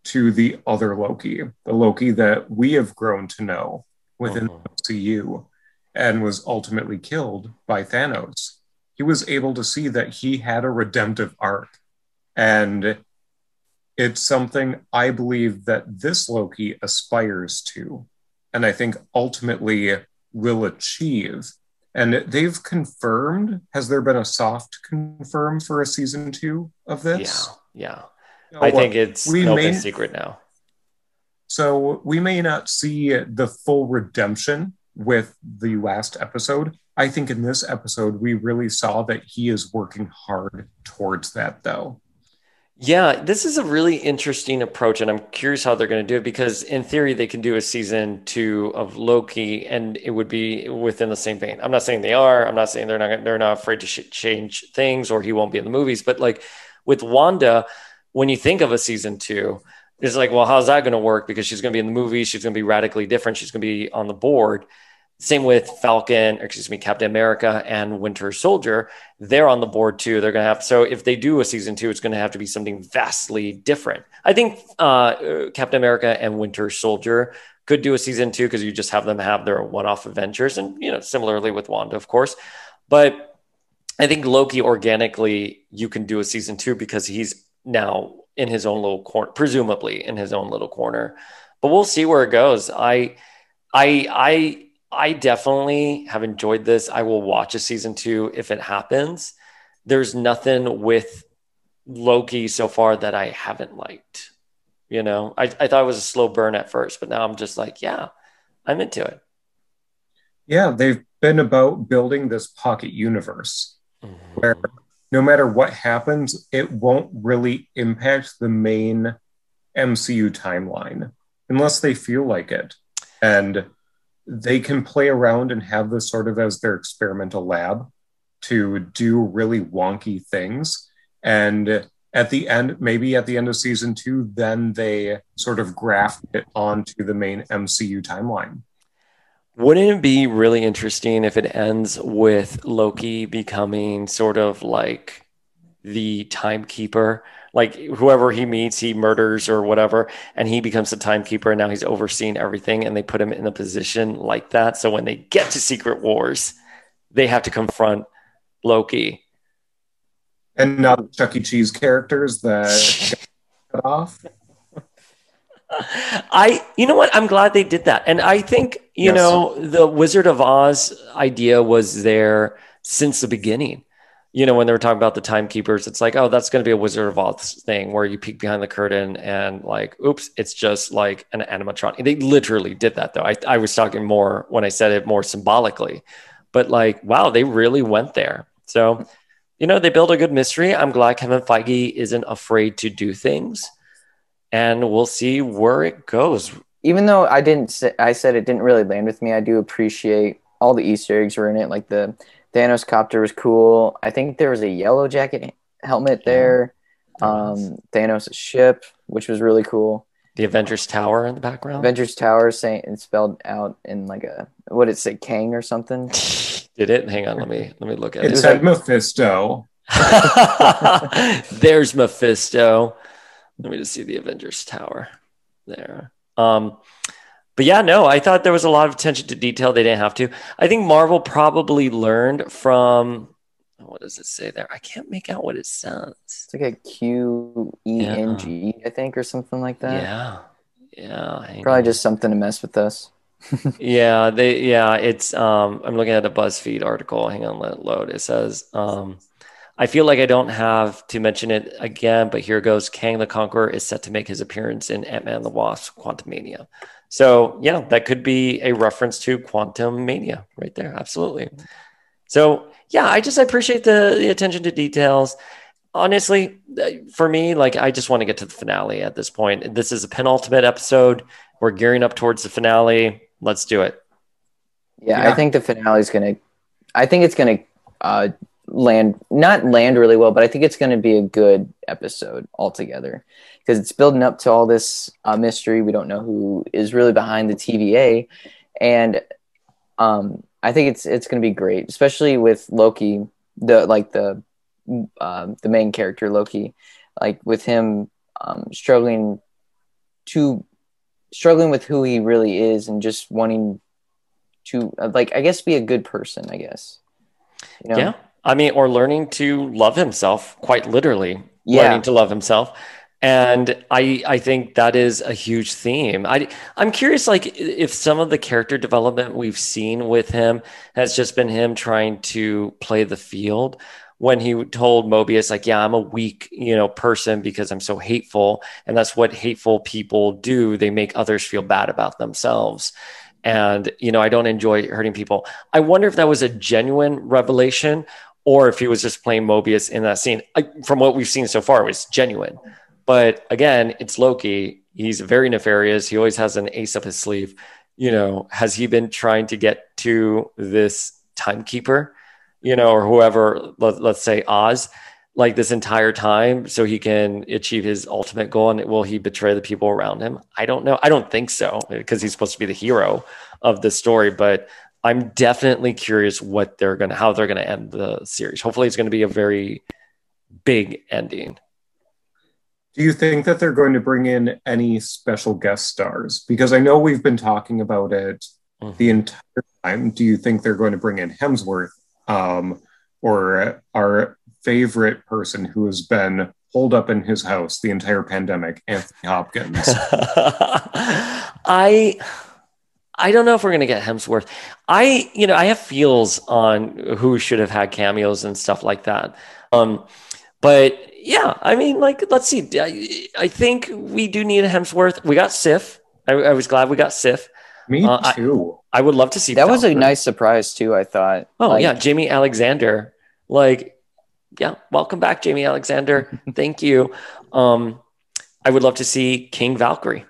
to the other Loki, the Loki that we have grown to know within uh-huh. the MCU, and was ultimately killed by Thanos. He was able to see that he had a redemptive arc. And it's something I believe that this Loki aspires to, and I think ultimately will achieve. And they've confirmed, has there been a soft confirm for a season two of this? Yeah. No, I think it's we an open may- secret now. So we may not see the full redemption with the last episode. I think in this episode, we really saw that he is working hard towards that, though. Yeah, this is a really interesting approach, and I'm curious how they're going to do it because, in theory, they can do a season two of Loki, and it would be within the same vein. I'm not saying they are. I'm not saying they're not. They're not afraid to sh- change things, or he won't be in the movies. But like with Wanda, when you think of a season two, it's like, well, how's that going to work? Because she's going to be in the movie. She's going to be radically different. She's going to be on the board. Same with Falcon, excuse me, Captain America and Winter Soldier. They're on the board too. They're going to have, so if they do a season two, it's going to have to be something vastly different. I think uh, Captain America and Winter Soldier could do a season two because you just have them have their one off adventures. And, you know, similarly with Wanda, of course. But I think Loki organically, you can do a season two because he's now in his own little corner, presumably in his own little corner. But we'll see where it goes. I, I, I, I definitely have enjoyed this. I will watch a season two if it happens. There's nothing with Loki so far that I haven't liked. You know, I, I thought it was a slow burn at first, but now I'm just like, yeah, I'm into it. Yeah, they've been about building this pocket universe mm-hmm. where no matter what happens, it won't really impact the main MCU timeline unless they feel like it. And they can play around and have this sort of as their experimental lab to do really wonky things. And at the end, maybe at the end of season two, then they sort of graft it onto the main MCU timeline. Wouldn't it be really interesting if it ends with Loki becoming sort of like the timekeeper? Like whoever he meets, he murders or whatever, and he becomes the timekeeper, and now he's overseeing everything, and they put him in a position like that. So when they get to Secret Wars, they have to confront Loki. And not the Chuck E. Cheese characters that cut off. I, you know what? I'm glad they did that. And I think, you Yes. know, the Wizard of Oz idea was there since the beginning. You know, when they were talking about the timekeepers, it's like, oh, that's going to be a Wizard of Oz thing where you peek behind the curtain and, like, oops, it's just like an animatronic. They literally did that, though. I, I was talking more when I said it more symbolically, but like, wow, they really went there. So, you know, they built a good mystery. I'm glad Kevin Feige isn't afraid to do things and we'll see where it goes. even though I didn't say, I said it didn't really land with me, I do appreciate all the Easter eggs were in it. Like the Thanos copter was cool. I think there was a yellow jacket helmet there. Um, Thanos' ship, which was really cool. The Avengers Tower in the background. Avengers Tower saying it's spelled out in like a what did it say, Kang or something? Did it? Hang on, let me let me look at It it. said Mephisto. There's Mephisto. Let me just see the Avengers Tower there. Um, but yeah, no, I thought there was a lot of attention to detail. They didn't have to. I think Marvel probably learned from what does it say there? I can't make out what it says. It's like a Q E N G, I think, or something like that. Yeah. Yeah. Probably on. just something to mess with us. yeah, they yeah, it's um I'm looking at a BuzzFeed article. Hang on, let it load. It says um I feel like I don't have to mention it again, but here goes. Kang the Conqueror is set to make his appearance in Ant-Man and the Wasp Quantumania. So yeah, that could be a reference to Quantumania right there. Absolutely. So yeah, I just appreciate the, the attention to details. Honestly, uh, for me, like I just want to get to the finale at this point. This is a penultimate episode. We're gearing up towards the finale. Let's do it. Yeah, Yeah. I think the finale is gonna. I think it's gonna uh, land not land really well, but I think it's gonna be a good episode altogether because it's building up to all this uh, mystery. We don't know who is really behind the TVA, and um, I think it's it's gonna be great, especially with Loki, the like the um, the main character Loki, like with him um, struggling to struggling with who he really is and just wanting to uh, like I guess be a good person, I guess. You know? Yeah. I mean, or learning to love himself, quite literally, Yeah. learning to love himself. And I, I think that is a huge theme. I, I'm curious, like, if some of the character development we've seen with him has just been him trying to play the field. When he told Mobius, like, yeah, I'm a weak, you know, person because I'm so hateful, and that's what hateful people do. They make others feel bad about themselves and you know i don't enjoy hurting people i wonder if that was a genuine revelation or if he was just playing mobius in that scene. I, from what we've seen so far it was genuine. But again it's loki. He's very nefarious. He always has an ace up his sleeve. You know has he been trying to get to this timekeeper you know or whoever let, let's say oz like this entire time so he can achieve his ultimate goal? And will he betray the people around him? I don't know. I don't think so because he's supposed to be the hero of the story. But i'm definitely curious what they're gonna how they're gonna end the series hopefully it's gonna be a very big ending Do you think that they're going to bring in any special guest stars? Because I know we've been talking about it Mhm. the entire time. Do you think they're going to bring in Hemsworth um, or our favorite person who has been holed up in his house the entire pandemic, Anthony Hopkins? I I don't know if we're gonna get Hemsworth. I you know I have feels on who should have had cameos and stuff like that. Um, but yeah, I mean, like let's see. I, I think we do need a Hemsworth. We got Sif. I, I was glad we got Sif. Me Uh, I- too. I would love to see That was a nice surprise too, I thought. Oh Like, yeah, Jaimie Alexander. Like, yeah, welcome back, Jaimie Alexander. Thank you. Um, I would love to see King Valkyrie.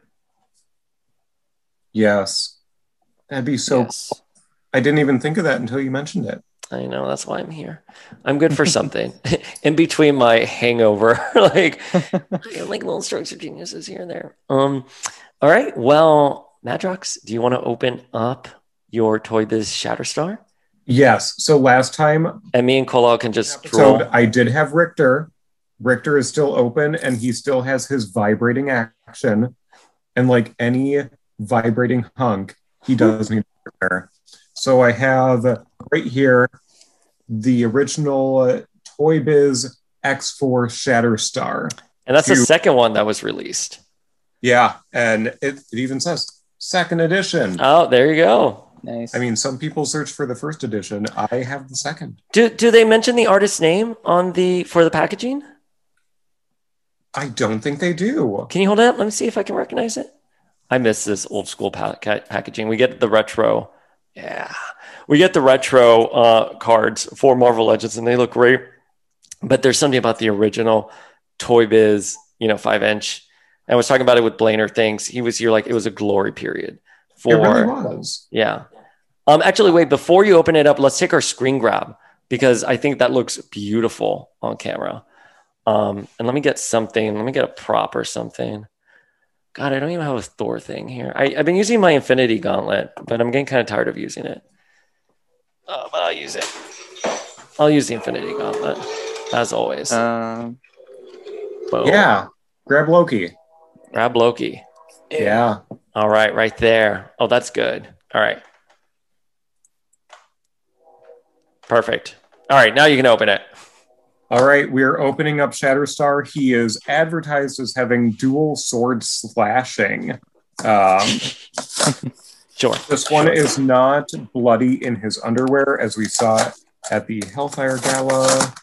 yes. That'd be so yes. I didn't even think of that until you mentioned it. I know that's why I'm here. I'm good for something in between my hangover, like like little strokes of geniuses here and there. Um, all right. Well, Madrox, do you want to open up your Toy Biz Shatterstar? Yes. So last time And me and Kola can just episode. I did have Rictor. Rictor is still open and he still has his vibrating action. And like any vibrating hunk, he does need to prepare. So I have right here the original uh, Toy Biz X4 Shatterstar. And that's the second one that was released. Yeah. And it, it even says second edition. Oh, there you go. Nice. I mean, some people search for the first edition. I have the second. Do do they mention the artist's name on the for the packaging? I don't think they do. Can you hold it up? Let me see if I can recognize it. I miss this old school pack- packaging. We get the retro. Yeah. We get the retro uh, cards for Marvel Legends and they look great. But there's something about the original Toy Biz, you know, five inch. I was talking about it with Blainer Things. He was here like it was a glory period for It really was. yeah. Um, actually, wait, before you open it up, let's take our screen grab because I think that looks beautiful on camera. Um, and let me get something, let me get a prop or something. God, I don't even have a Thor thing here. I, I've been using my Infinity Gauntlet, but I'm getting kind of tired of using it. Oh, but I'll use it. I'll use the Infinity Gauntlet, as always. um, Boom. Yeah. Grab Loki. Grab Loki. Yeah. All right, right there. Oh, that's good. All right. Perfect. All right, now you can open it. All right, we're opening up Shatterstar. He is advertised as having dual sword slashing. Um, Sure. this one is not bloody in his underwear, as we saw at the Hellfire Gala.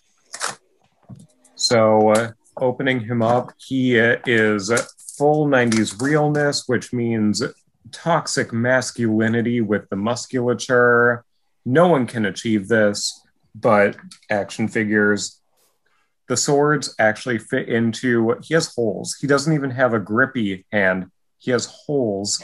So, uh, opening him up, he uh, is full 90s realness, which means toxic masculinity with the musculature. No one can achieve this, but action figures. The swords actually fit into, he has holes. He doesn't even have a grippy hand, he has holes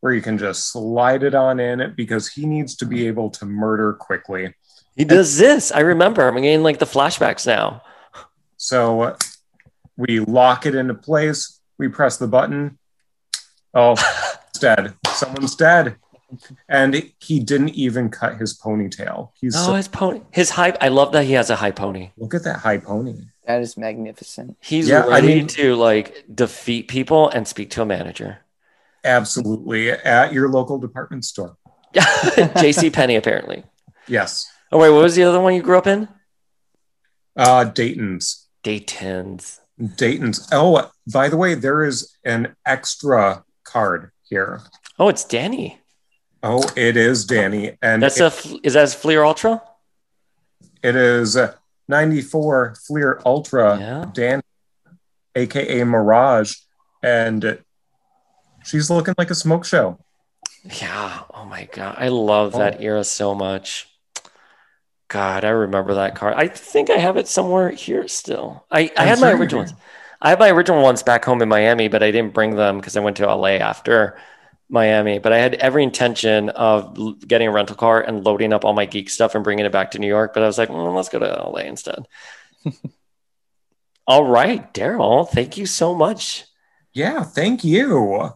where you can just slide it on in because he needs to be able to murder quickly. He does this. I remember. I'm getting like the flashbacks now. So we lock it into place. We press the button. Oh, it's dead. Someone's dead. And he didn't even cut his ponytail. He's Oh, so, his pony. His high. I love that he has a high pony. look at that high pony. That is magnificent. He's Yeah, I ready mean- to like defeat people and speak to a manager. Absolutely at your local department store. yeah, J.C. Penney, apparently. Yes. Oh wait, what was the other one you grew up in? Uh, Dayton's. Dayton's. Dayton's. Oh, by the way, there is an extra card here. Oh, it's Dani. Oh, it is Dani, and That's it, a is that Fleer Ultra? it is uh, 94 Fleer Ultra Yeah. Dan, aka Mirage, and she's looking like a smoke show. Yeah. Oh my god, I love that era so much. God, I remember that car. I think I have it somewhere here still. I, I had my sure original ones. I had my original ones back home in Miami, but I didn't bring them because I went to LA after Miami. But I had every intention of l- getting a rental car and loading up all my geek stuff and bringing it back to New York. But I was like, "Mm, let's go to LA instead. all right, Daryl, thank you so much. Yeah, thank you.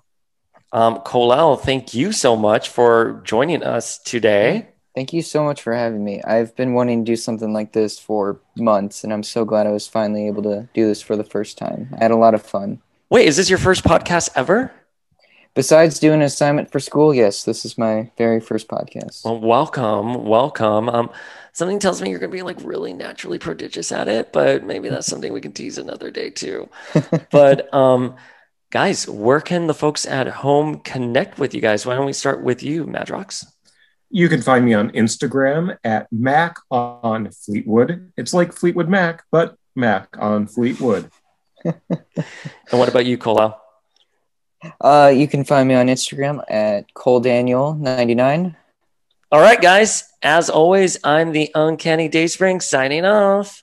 Um, Colel, thank you so much for joining us today. Thank you so much for having me. I've been wanting to do something like this for months, and I'm so glad I was finally able to do this for the first time. I had a lot of fun. Wait, is this your first podcast ever? Besides doing an assignment for school, yes, this is my very first podcast. Well, welcome, welcome. Um, something tells me you're going to be like really naturally prodigious at it, but maybe that's something we can tease another day too. but um, guys, where can the folks at home connect with you guys? Why don't we start with you, Madrox? You can find me on Instagram at Mac on Fleetwood. It's like Fleetwood Mac, but Mac on Fleetwood. And what about you, Colel? Uh, you can find me on Instagram at coledaniel99. All right, guys. As always, I'm the Uncanny Dayspring signing off.